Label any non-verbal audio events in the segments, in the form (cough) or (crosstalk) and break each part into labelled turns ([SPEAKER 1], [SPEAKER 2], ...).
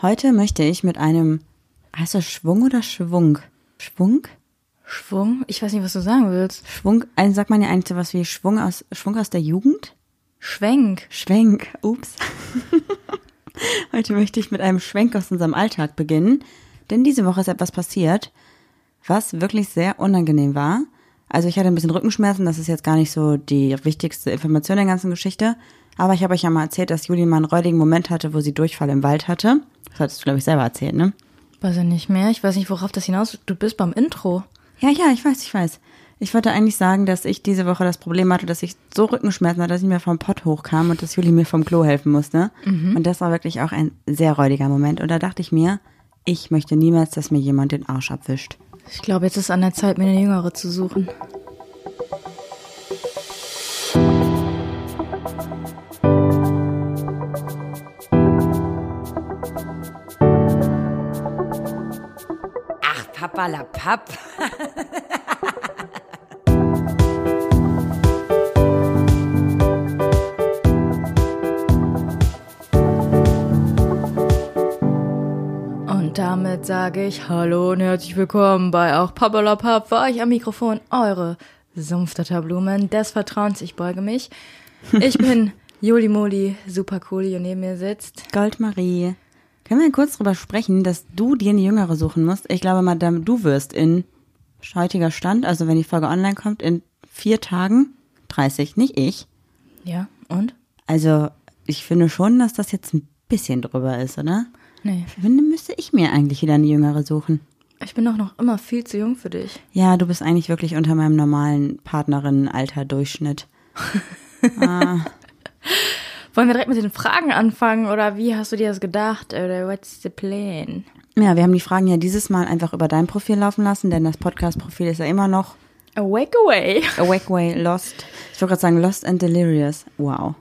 [SPEAKER 1] Heute möchte ich mit einem, heißt das Schwung oder Schwung? Schwung?
[SPEAKER 2] Schwung? Ich weiß nicht, was du sagen willst.
[SPEAKER 1] Schwung, ein, sagt man ja eigentlich sowas wie Schwung aus, Schwung aus der Jugend?
[SPEAKER 2] Schwenk.
[SPEAKER 1] Schwenk, ups. (laughs) Heute möchte ich mit einem Schwenk aus unserem Alltag beginnen, denn diese Woche ist etwas passiert, was wirklich sehr unangenehm war. Also ich hatte ein bisschen Rückenschmerzen, das ist jetzt gar nicht so die wichtigste Information der ganzen Geschichte, aber ich habe euch ja mal erzählt, dass Juli mal einen räudigen Moment hatte, wo sie Durchfall im Wald hatte. Das hattest du, glaube ich, selber erzählt, ne?
[SPEAKER 2] Weiß ich nicht mehr. Ich weiß nicht, worauf das hinaus. Du bist beim Intro.
[SPEAKER 1] Ja, ja, ich weiß, ich weiß. Ich wollte eigentlich sagen, dass ich diese Woche das Problem hatte, dass ich so Rückenschmerzen hatte, dass ich mir vom Pott hochkam und dass Juli mir vom Klo helfen musste. Und das war wirklich auch ein sehr räudiger Moment. Und da dachte ich mir, ich möchte niemals, dass mir jemand den Arsch abwischt.
[SPEAKER 2] Ich glaube, jetzt ist an der Zeit, mir eine Jüngere zu suchen. (laughs) Und damit sage ich Hallo und herzlich willkommen bei auch Pappalapap. War ich am Mikrofon eure Sumpfdatterblumen des Vertrauens. Ich beuge mich. Ich (laughs) bin Juli Moli, super cool, hier neben mir sitzt.
[SPEAKER 1] Goldmarie, können wir kurz drüber sprechen, dass du dir eine Jüngere suchen musst? Ich glaube, Madame, du wirst in heutiger Stand, also wenn die Folge online kommt, in vier Tagen 30, nicht ich.
[SPEAKER 2] Ja, und?
[SPEAKER 1] Also ich finde schon, dass das jetzt ein bisschen drüber ist, oder?
[SPEAKER 2] Nee,
[SPEAKER 1] Ich finde, müsste ich mir eigentlich wieder eine Jüngere suchen.
[SPEAKER 2] ich bin doch noch immer viel zu jung für dich.
[SPEAKER 1] Ja, du bist eigentlich wirklich unter meinem normalen Partnerinnen-Alter-Durchschnitt. (laughs)
[SPEAKER 2] Wollen wir direkt mit den Fragen anfangen oder wie hast du dir das gedacht? Oder what's the plan?
[SPEAKER 1] Ja, wir haben die Fragen ja dieses Mal einfach über dein Profil laufen lassen, denn das Podcast-Profil ist ja immer noch
[SPEAKER 2] Awake away.
[SPEAKER 1] Awake Way Lost. Ich wollte gerade sagen Lost and Delirious. Wow.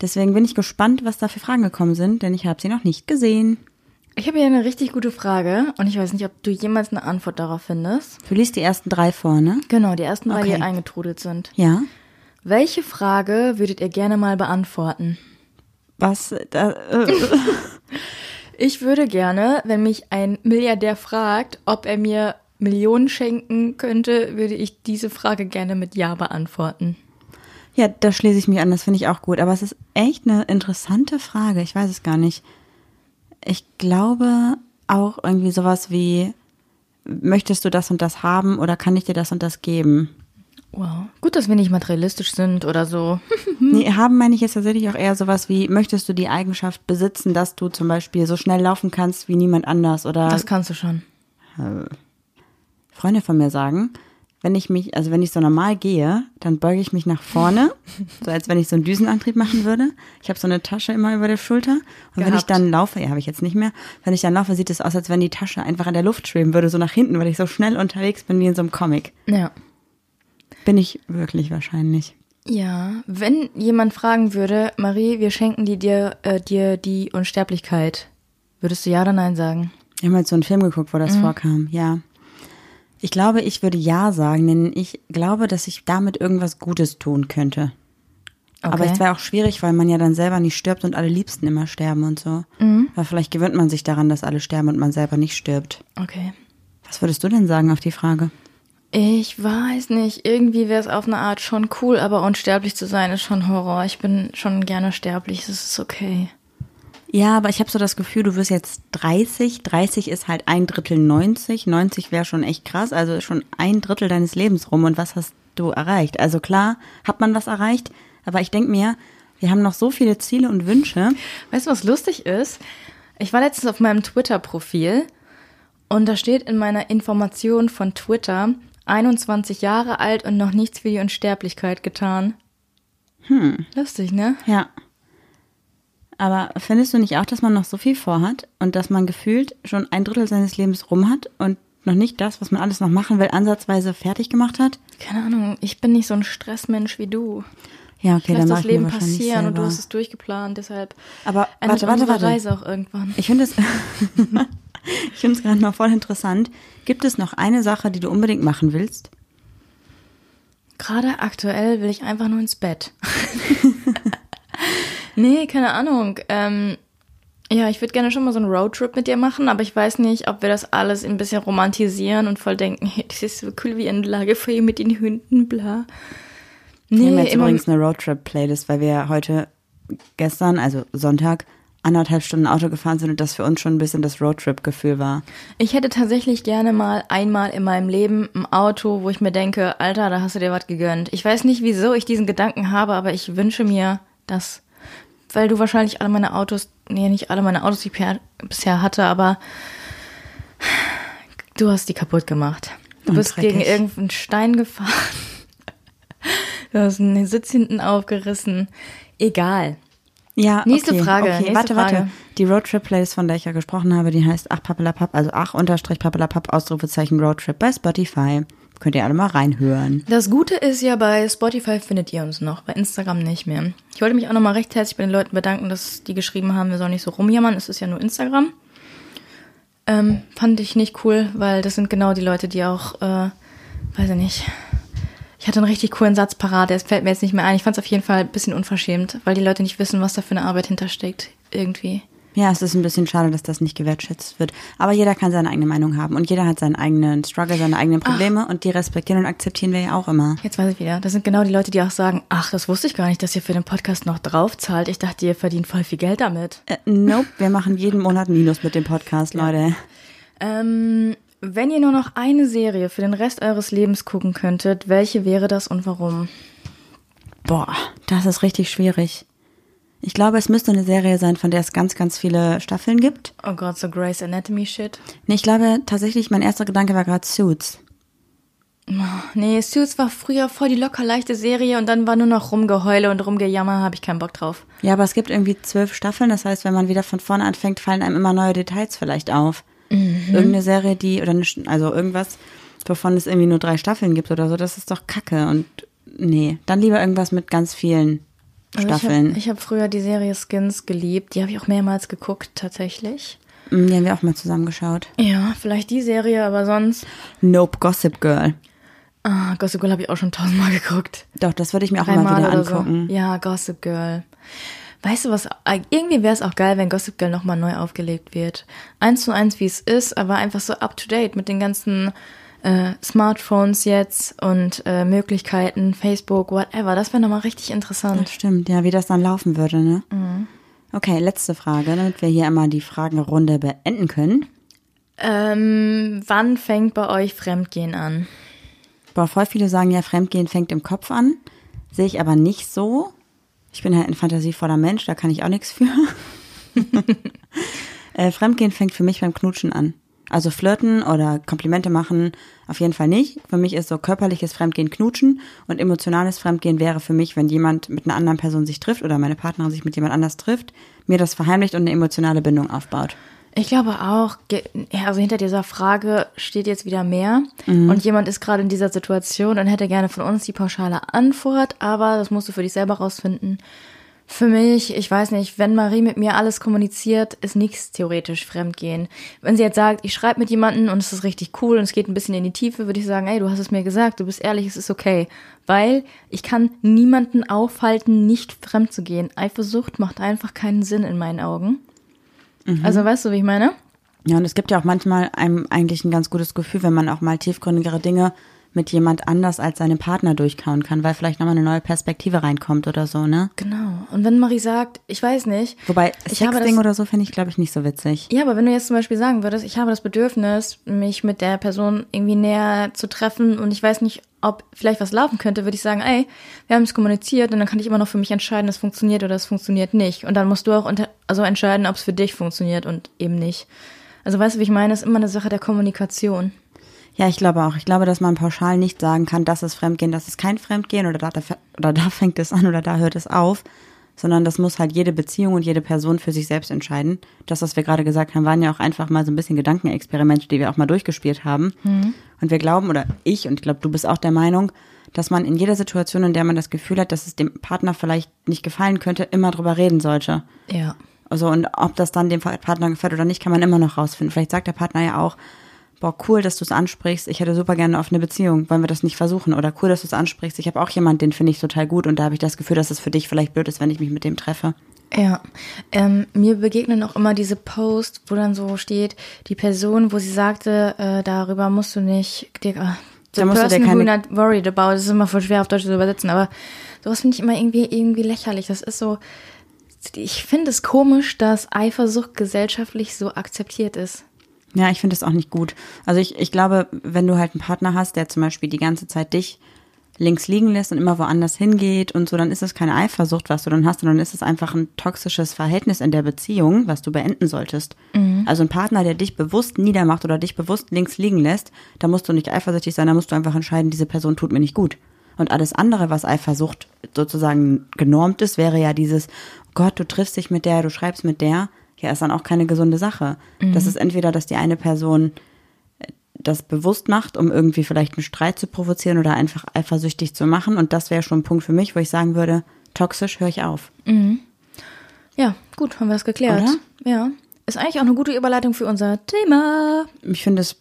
[SPEAKER 1] Deswegen bin ich gespannt, was da für Fragen gekommen sind, denn ich habe sie noch nicht gesehen.
[SPEAKER 2] Ich habe hier eine richtig gute Frage und ich weiß nicht, ob du jemals eine Antwort darauf findest.
[SPEAKER 1] Du liest die ersten drei vor, ne?
[SPEAKER 2] Genau, die ersten drei, die
[SPEAKER 1] Okay.
[SPEAKER 2] eingetrudelt sind.
[SPEAKER 1] Ja.
[SPEAKER 2] Welche Frage würdet ihr gerne mal beantworten?
[SPEAKER 1] Was? Da, äh,
[SPEAKER 2] Ich würde gerne, wenn mich ein Milliardär fragt, ob er mir Millionen schenken könnte, würde ich diese Frage gerne mit Ja beantworten.
[SPEAKER 1] ja, da schließe ich mich an, das finde ich auch gut. Aber es ist echt eine interessante Frage. Ich weiß es gar nicht. Ich glaube auch irgendwie sowas wie, möchtest du das und das haben oder kann ich dir das und das geben?
[SPEAKER 2] Wow. Gut, dass wir nicht materialistisch sind oder so. (laughs)
[SPEAKER 1] Nee, haben meine ich jetzt tatsächlich auch eher sowas wie, möchtest du die Eigenschaft besitzen, dass du zum Beispiel so schnell laufen kannst wie niemand anders oder
[SPEAKER 2] Das kannst du schon.
[SPEAKER 1] Freunde von mir sagen, wenn ich mich, also wenn ich so normal gehe, dann beuge ich mich nach vorne, (laughs) so als wenn ich so einen Düsenantrieb machen würde. Ich habe so eine Tasche immer über der Schulter und wenn ich
[SPEAKER 2] Gehabt.
[SPEAKER 1] dann laufe, ja, habe ich jetzt nicht mehr, wenn ich dann laufe, sieht es aus, als wenn die Tasche einfach in der Luft schweben würde, so nach hinten, weil ich so schnell unterwegs bin wie in so einem Comic.
[SPEAKER 2] Ja.
[SPEAKER 1] Bin ich wirklich wahrscheinlich.
[SPEAKER 2] Ja, wenn jemand fragen würde, Marie, wir schenken die dir, äh, dir die Unsterblichkeit, würdest du ja oder nein sagen?
[SPEAKER 1] Ich habe mal so einen Film geguckt, wo das
[SPEAKER 2] Mhm.
[SPEAKER 1] vorkam, ja. Ich glaube, ich würde ja sagen, denn ich glaube, dass ich damit irgendwas Gutes tun könnte. Aber
[SPEAKER 2] Okay.
[SPEAKER 1] es wäre auch schwierig, weil man ja dann selber nicht stirbt und alle Liebsten immer sterben und so.
[SPEAKER 2] Mhm.
[SPEAKER 1] Aber vielleicht gewöhnt man sich daran, dass alle sterben und man selber nicht stirbt.
[SPEAKER 2] Okay.
[SPEAKER 1] Was würdest du denn sagen auf die Frage?
[SPEAKER 2] Ich weiß nicht, irgendwie wäre es auf eine Art schon cool, aber unsterblich zu sein ist schon Horror. Ich bin schon gerne sterblich, das ist okay.
[SPEAKER 1] Ja, aber ich habe so das Gefühl, du wirst jetzt 30. 30 ist halt ein Drittel 90. 90 wäre schon echt krass. Also ist schon ein Drittel deines Lebens rum. Und was hast du erreicht? Also klar, hat man was erreicht. Aber ich denk mir, wir haben noch so viele Ziele und Wünsche.
[SPEAKER 2] Weißt du, was lustig ist? Ich war letztens auf meinem Twitter-Profil und da steht in meiner Information von Twitter 21 Jahre alt und noch nichts für die Unsterblichkeit getan. Hm. Lustig, ne?
[SPEAKER 1] Ja. Aber findest du nicht auch, dass man noch so viel vorhat und dass man gefühlt schon ein Drittel seines Lebens rum hat und noch nicht das, was man alles noch machen will, ansatzweise fertig gemacht hat?
[SPEAKER 2] Keine Ahnung, ich bin nicht so ein Stressmensch wie du.
[SPEAKER 1] Ja,
[SPEAKER 2] Ich
[SPEAKER 1] okay,
[SPEAKER 2] lasse
[SPEAKER 1] dann mach
[SPEAKER 2] das
[SPEAKER 1] ich
[SPEAKER 2] Leben passieren und du hast es durchgeplant, deshalb
[SPEAKER 1] Aber warte, warte, warte.
[SPEAKER 2] Reise auch irgendwann.
[SPEAKER 1] Ich finde es, (laughs) (laughs) (laughs) ich finde es gerade mal voll interessant. Gibt es noch eine Sache, die du unbedingt machen willst?
[SPEAKER 2] Gerade aktuell will ich einfach nur ins Bett. (laughs) (laughs) nee, keine Ahnung. Ähm, Ja, ich würde gerne schon mal so einen Roadtrip mit dir machen, aber ich weiß nicht, ob wir das alles ein bisschen romantisieren und voll denken, hey, das ist so cool wie ein Lagerfeuer mit den Hunden, bla.
[SPEAKER 1] Wir haben
[SPEAKER 2] Nee,
[SPEAKER 1] jetzt übrigens eine Roadtrip-Playlist, weil wir heute gestern, also Sonntag, anderthalb Stunden Auto gefahren sind und das für uns schon ein bisschen das Roadtrip-Gefühl war.
[SPEAKER 2] ich hätte tatsächlich gerne mal einmal in meinem Leben ein Auto, wo ich mir denke, Alter, da hast du dir was gegönnt. Ich weiß nicht, wieso ich diesen Gedanken habe, aber ich wünsche mir das, weil du wahrscheinlich alle meine Autos, nee, nicht alle meine Autos, die ich bisher hatte, aber du hast die kaputt gemacht. Du
[SPEAKER 1] Und
[SPEAKER 2] bist gegen
[SPEAKER 1] dreckig.
[SPEAKER 2] irgendeinen Stein gefahren. (laughs) Du hast einen Sitz hinten aufgerissen. Egal.
[SPEAKER 1] Ja,
[SPEAKER 2] Nächste
[SPEAKER 1] okay,
[SPEAKER 2] Frage,
[SPEAKER 1] Okay,
[SPEAKER 2] nächste
[SPEAKER 1] warte,
[SPEAKER 2] Frage.
[SPEAKER 1] warte. Die Roadtrip-Playlist, von der ich ja gesprochen habe, die heißt Ach Pappelapapp, also Ach Unterstrich Pappelapapp, Ausrufezeichen Roadtrip bei Spotify. Könnt ihr alle mal reinhören.
[SPEAKER 2] Das Gute ist ja, bei Spotify findet ihr uns noch, bei Instagram nicht mehr. Ich wollte mich auch nochmal recht herzlich bei den Leuten bedanken, dass die geschrieben haben, wir sollen nicht so rumjammern, es ist ja nur Instagram. Ähm, fand ich nicht cool, weil das sind genau die Leute, die auch, äh, weiß ich nicht. Ich hatte einen richtig coolen Satz parat, der fällt mir jetzt nicht mehr ein. Ich fand es auf jeden Fall ein bisschen unverschämt, weil die Leute nicht wissen, was da für eine Arbeit hintersteckt. Irgendwie.
[SPEAKER 1] Ja, es ist ein bisschen schade, dass das nicht gewertschätzt wird. Aber jeder kann seine eigene Meinung haben und jeder hat seinen eigenen Struggle, seine eigenen Probleme und die respektieren und akzeptieren wir ja auch immer.
[SPEAKER 2] Jetzt weiß ich wieder. Das sind genau die Leute, die auch sagen, ach, das wusste ich gar nicht, dass ihr für den Podcast noch drauf zahlt. Ich dachte, ihr verdient voll viel Geld damit.
[SPEAKER 1] Äh, nope, wir machen jeden Monat Minus mit dem Podcast, Leute.
[SPEAKER 2] Ähm, wenn ihr nur noch eine Serie für den Rest eures Lebens gucken könntet, welche wäre das und warum?
[SPEAKER 1] Boah, das ist richtig schwierig. Ich glaube, es müsste eine Serie sein, von der es ganz, ganz viele Staffeln gibt.
[SPEAKER 2] Oh Gott, so Grey's Anatomy Shit.
[SPEAKER 1] Nee, ich glaube tatsächlich, mein erster Gedanke war gerade Suits.
[SPEAKER 2] Nee, Suits war früher voll die locker leichte Serie und dann war nur noch Rumgeheule und Rumgejammer, habe ich keinen Bock drauf.
[SPEAKER 1] Ja, aber es gibt irgendwie zwölf Staffeln, das heißt, wenn man wieder von vorne anfängt, fallen einem immer neue Details vielleicht auf. Irgendeine Serie, die, oder eine, also irgendwas, wovon es irgendwie nur drei Staffeln gibt oder so, das ist doch Kacke. Und nee, dann lieber irgendwas mit ganz vielen
[SPEAKER 2] Also
[SPEAKER 1] Staffeln.
[SPEAKER 2] Ich habe hab früher die Serie Skins geliebt. Die habe ich auch mehrmals geguckt, tatsächlich.
[SPEAKER 1] Mm, Die haben wir auch mal zusammengeschaut.
[SPEAKER 2] Ja, vielleicht die Serie, aber sonst.
[SPEAKER 1] Nope, Gossip Girl.
[SPEAKER 2] Ah, Gossip Girl habe ich auch schon tausendmal (laughs) geguckt.
[SPEAKER 1] Doch, das würde ich mir auch mal
[SPEAKER 2] Dreimal
[SPEAKER 1] wieder angucken.
[SPEAKER 2] so. Ja, Gossip Girl. Weißt du was? Irgendwie wäre es auch geil, wenn Gossip Girl nochmal neu aufgelegt wird. Eins zu eins, wie es ist, aber einfach so up to date mit den ganzen äh, Smartphones jetzt und äh, Möglichkeiten, Facebook, whatever. Das wäre nochmal richtig
[SPEAKER 1] Das
[SPEAKER 2] interessant.
[SPEAKER 1] stimmt, ja, wie das dann laufen würde, ne?
[SPEAKER 2] Mhm.
[SPEAKER 1] Okay, letzte Frage, damit wir hier einmal die Fragenrunde beenden können.
[SPEAKER 2] Ähm, wann fängt bei euch Fremdgehen an?
[SPEAKER 1] Boah, voll viele sagen ja, Fremdgehen fängt im Kopf an. Sehe ich aber nicht so. Ich bin halt ein fantasievoller Mensch, da kann ich auch nichts für. (laughs) äh, Fremdgehen fängt für mich beim Knutschen an. Also flirten oder Komplimente machen auf jeden Fall nicht. Für mich ist so körperliches Fremdgehen Knutschen und emotionales Fremdgehen wäre für mich, wenn jemand mit einer anderen Person sich trifft oder meine Partnerin sich mit jemand anders trifft, mir das verheimlicht und eine emotionale Bindung aufbaut.
[SPEAKER 2] Ich glaube auch, also hinter dieser Frage steht jetzt wieder mehr und jemand ist gerade in dieser Situation und hätte gerne von uns die pauschale Antwort, aber das musst du für dich selber rausfinden. Für mich, ich weiß nicht, wenn Marie mit mir alles kommuniziert, ist nichts theoretisch Fremdgehen. Wenn sie jetzt sagt, ich schreibe mit jemandem und es ist richtig cool und es geht ein bisschen in die Tiefe, würde ich sagen, ey, du hast es mir gesagt, du bist ehrlich, es ist okay. Weil ich kann niemanden aufhalten, nicht fremd zu gehen. Eifersucht macht einfach keinen Sinn in meinen Augen. Also weißt du, wie ich meine?
[SPEAKER 1] Ja, und es gibt ja auch manchmal einem eigentlich ein ganz gutes Gefühl, wenn man auch mal tiefgründigere Dinge mit jemand anders als seinem Partner durchkauen kann, weil vielleicht nochmal eine neue Perspektive reinkommt oder so, ne?
[SPEAKER 2] Genau. Und wenn Marie sagt, ich weiß nicht.
[SPEAKER 1] Wobei,
[SPEAKER 2] ich habe
[SPEAKER 1] Sexting
[SPEAKER 2] das,
[SPEAKER 1] oder so finde ich, glaube ich, nicht so witzig.
[SPEAKER 2] Ja, aber wenn du jetzt zum Beispiel sagen würdest, ich habe das Bedürfnis, mich mit der Person irgendwie näher zu treffen und ich weiß nicht, ob vielleicht was laufen könnte, würde ich sagen, ey, wir haben es kommuniziert und dann kann ich immer noch für mich entscheiden, es funktioniert oder es funktioniert nicht. Und dann musst du auch unter, also entscheiden, ob es für dich funktioniert und eben nicht. Also weißt du, wie ich meine? Es ist immer eine Sache der Kommunikation.
[SPEAKER 1] Ja, ich glaube auch. Ich glaube, dass man pauschal nicht sagen kann, das ist Fremdgehen, das ist kein Fremdgehen oder da, oder da (laughs) fängt es an oder da hört es auf, sondern das muss halt jede Beziehung und jede Person für sich selbst entscheiden. Das, was wir gerade gesagt haben, waren ja auch einfach mal so ein bisschen Gedankenexperimente, die wir auch mal durchgespielt haben. Und wir glauben, oder ich, und ich glaube, du bist auch der Meinung, dass man in jeder Situation, in der man das Gefühl hat, dass es dem Partner vielleicht nicht gefallen könnte, immer drüber reden sollte.
[SPEAKER 2] Ja.
[SPEAKER 1] Also und ob das dann dem Partner gefällt oder nicht, kann man immer noch rausfinden. Vielleicht sagt der Partner ja auch, boah, cool, dass du es ansprichst. Ich hätte super gerne eine offene Beziehung. Wollen wir das nicht versuchen? Oder cool, dass du es ansprichst. Ich habe auch jemanden, den finde ich total gut und da habe ich das Gefühl, dass es für dich vielleicht blöd ist, wenn ich mich mit dem treffe.
[SPEAKER 2] Ja, ähm, mir begegnen auch immer diese Posts, wo dann so steht, die Person, wo sie sagte, äh, darüber musst du nicht, dir, äh, the
[SPEAKER 1] Da musst du
[SPEAKER 2] person who
[SPEAKER 1] keine-
[SPEAKER 2] not worried about, das ist immer voll schwer auf Deutsch zu übersetzen, aber sowas finde ich immer irgendwie, irgendwie lächerlich. Das ist so, ich finde es komisch, dass Eifersucht gesellschaftlich so akzeptiert ist.
[SPEAKER 1] Ja, ich finde das auch nicht gut. Also ich, ich glaube, wenn du halt einen Partner hast, der zum Beispiel die ganze Zeit dich links liegen lässt und immer woanders hingeht und so, dann ist es keine Eifersucht, was du dann hast, sondern ist es einfach ein toxisches Verhältnis in der Beziehung, was du beenden solltest. Also ein Partner, der dich bewusst niedermacht oder dich bewusst links liegen lässt, da musst du nicht eifersüchtig sein, da musst du einfach entscheiden, diese Person tut mir nicht gut. Und alles andere, was Eifersucht sozusagen genormt ist, wäre ja dieses, Gott, du triffst dich mit der, du schreibst mit der, ja, ist dann auch keine gesunde Sache. Das ist entweder, dass die eine Person das bewusst macht, um irgendwie vielleicht einen Streit zu provozieren oder einfach eifersüchtig zu machen. Und das wäre schon ein Punkt für mich, wo ich sagen würde, toxisch höre ich auf.
[SPEAKER 2] Ja, gut, haben wir das geklärt.
[SPEAKER 1] Oder?
[SPEAKER 2] Ja. Ist eigentlich auch eine gute Überleitung für unser Thema.
[SPEAKER 1] Ich finde es,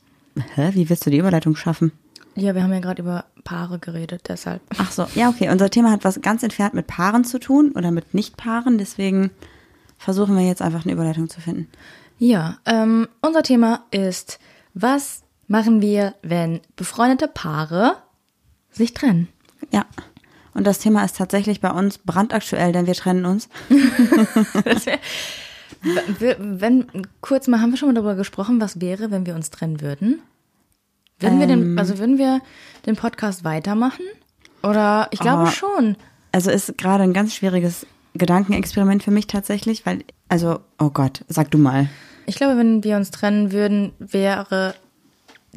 [SPEAKER 1] hä, wie willst du die Überleitung schaffen?
[SPEAKER 2] Ja, wir haben ja gerade über Paare geredet, deshalb.
[SPEAKER 1] Ach so, ja, okay. Unser Thema hat was ganz entfernt mit Paaren zu tun oder mit Nicht-Paaren. Deswegen versuchen wir jetzt einfach eine Überleitung zu finden.
[SPEAKER 2] Ja, ähm, unser Thema ist, was machen wir, wenn befreundete Paare sich trennen?
[SPEAKER 1] Ja. Und das Thema ist tatsächlich bei uns brandaktuell, denn wir trennen uns. (laughs)
[SPEAKER 2] Wär, wenn, kurz mal, haben wir schon mal darüber gesprochen, was wäre, wenn wir uns trennen würden? Würden wir den, also würden wir den Podcast weitermachen? Oder, ich glaube
[SPEAKER 1] Oh.
[SPEAKER 2] schon.
[SPEAKER 1] Also ist gerade ein ganz schwieriges Gedankenexperiment für mich tatsächlich, weil, also, oh Gott, sag du mal.
[SPEAKER 2] Ich glaube, wenn wir uns trennen würden, wäre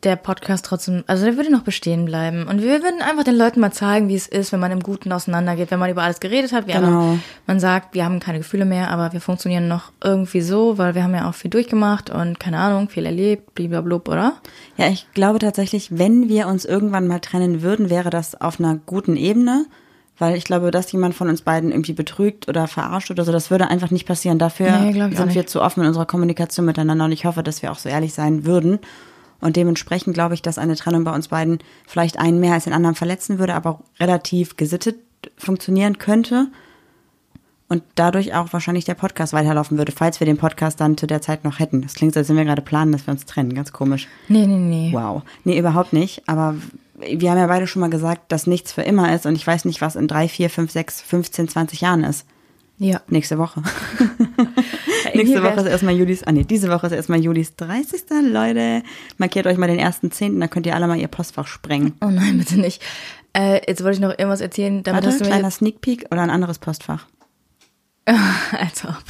[SPEAKER 2] der Podcast trotzdem, also der würde noch bestehen bleiben. Und wir würden einfach den Leuten mal zeigen, wie es ist, wenn man im Guten auseinandergeht, wenn man über alles geredet hat. Wie
[SPEAKER 1] Genau.
[SPEAKER 2] einfach, man sagt, wir haben keine Gefühle mehr, aber wir funktionieren noch irgendwie so, weil wir haben ja auch viel durchgemacht und keine Ahnung, viel erlebt, bliblablub, oder?
[SPEAKER 1] Ja, ich glaube tatsächlich, wenn wir uns irgendwann mal trennen würden, wäre das auf einer guten Ebene, weil ich glaube, dass jemand von uns beiden irgendwie betrügt oder verarscht oder so, das würde einfach nicht passieren. Dafür
[SPEAKER 2] Nee,
[SPEAKER 1] sind wir zu offen in unserer Kommunikation miteinander und ich hoffe, dass wir auch so ehrlich sein würden. Und dementsprechend glaube ich, dass eine Trennung bei uns beiden vielleicht einen mehr als den anderen verletzen würde, aber relativ gesittet funktionieren könnte. Und dadurch auch wahrscheinlich der Podcast weiterlaufen würde, falls wir den Podcast dann zu der Zeit noch hätten. Das klingt so, als wenn wir gerade planen, dass wir uns trennen. Ganz komisch.
[SPEAKER 2] Nee, nee, nee.
[SPEAKER 1] Wow. Nee, überhaupt nicht. Aber wir haben ja beide schon mal gesagt, dass nichts für immer ist und ich weiß nicht, was in drei, vier, fünf, sechs, 15, 20 Jahren ist.
[SPEAKER 2] Ja.
[SPEAKER 1] Nächste Woche. (laughs) (laughs) Nächste Woche ist erstmal Julis, ah nee, diese Woche ist erstmal Julis 30. Leute. Markiert euch mal den ersten Zehnten, da könnt ihr alle mal ihr Postfach sprengen.
[SPEAKER 2] Oh nein, bitte nicht. Äh, jetzt wollte ich noch irgendwas erzählen, damit
[SPEAKER 1] Warte,
[SPEAKER 2] hast du
[SPEAKER 1] kleiner. Sneak Peek oder ein anderes Postfach? (laughs)
[SPEAKER 2] Als ob.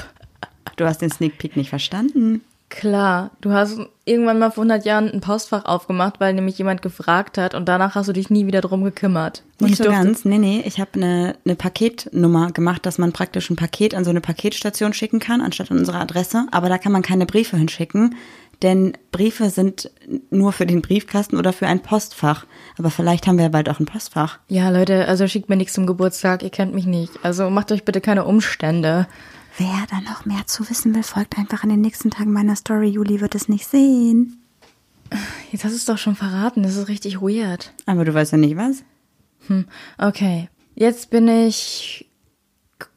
[SPEAKER 1] Du hast den Sneak Peek nicht verstanden.
[SPEAKER 2] Klar, du hast irgendwann mal vor 100 Jahren ein Postfach aufgemacht, weil nämlich jemand gefragt hat und danach hast du dich nie wieder drum gekümmert. Und
[SPEAKER 1] Nicht
[SPEAKER 2] ich
[SPEAKER 1] so ganz. Nee, nee. Ich habe eine, eine Paketnummer gemacht, dass man praktisch ein Paket an so eine Paketstation schicken kann, anstatt an unsere Adresse. Aber da kann man keine Briefe hinschicken, denn Briefe sind nur für den Briefkasten oder für ein Postfach. Aber vielleicht haben wir ja bald auch ein Postfach.
[SPEAKER 2] Ja, Leute, also schickt mir nichts zum Geburtstag, ihr kennt mich nicht. Also macht euch bitte keine Umstände.
[SPEAKER 1] Wer da noch mehr zu wissen will, folgt einfach in den nächsten Tagen meiner Story. Juli wird es nicht sehen.
[SPEAKER 2] Jetzt hast du es doch schon verraten, das ist richtig weird.
[SPEAKER 1] Aber du weißt ja nicht was.
[SPEAKER 2] Hm, okay. Jetzt bin ich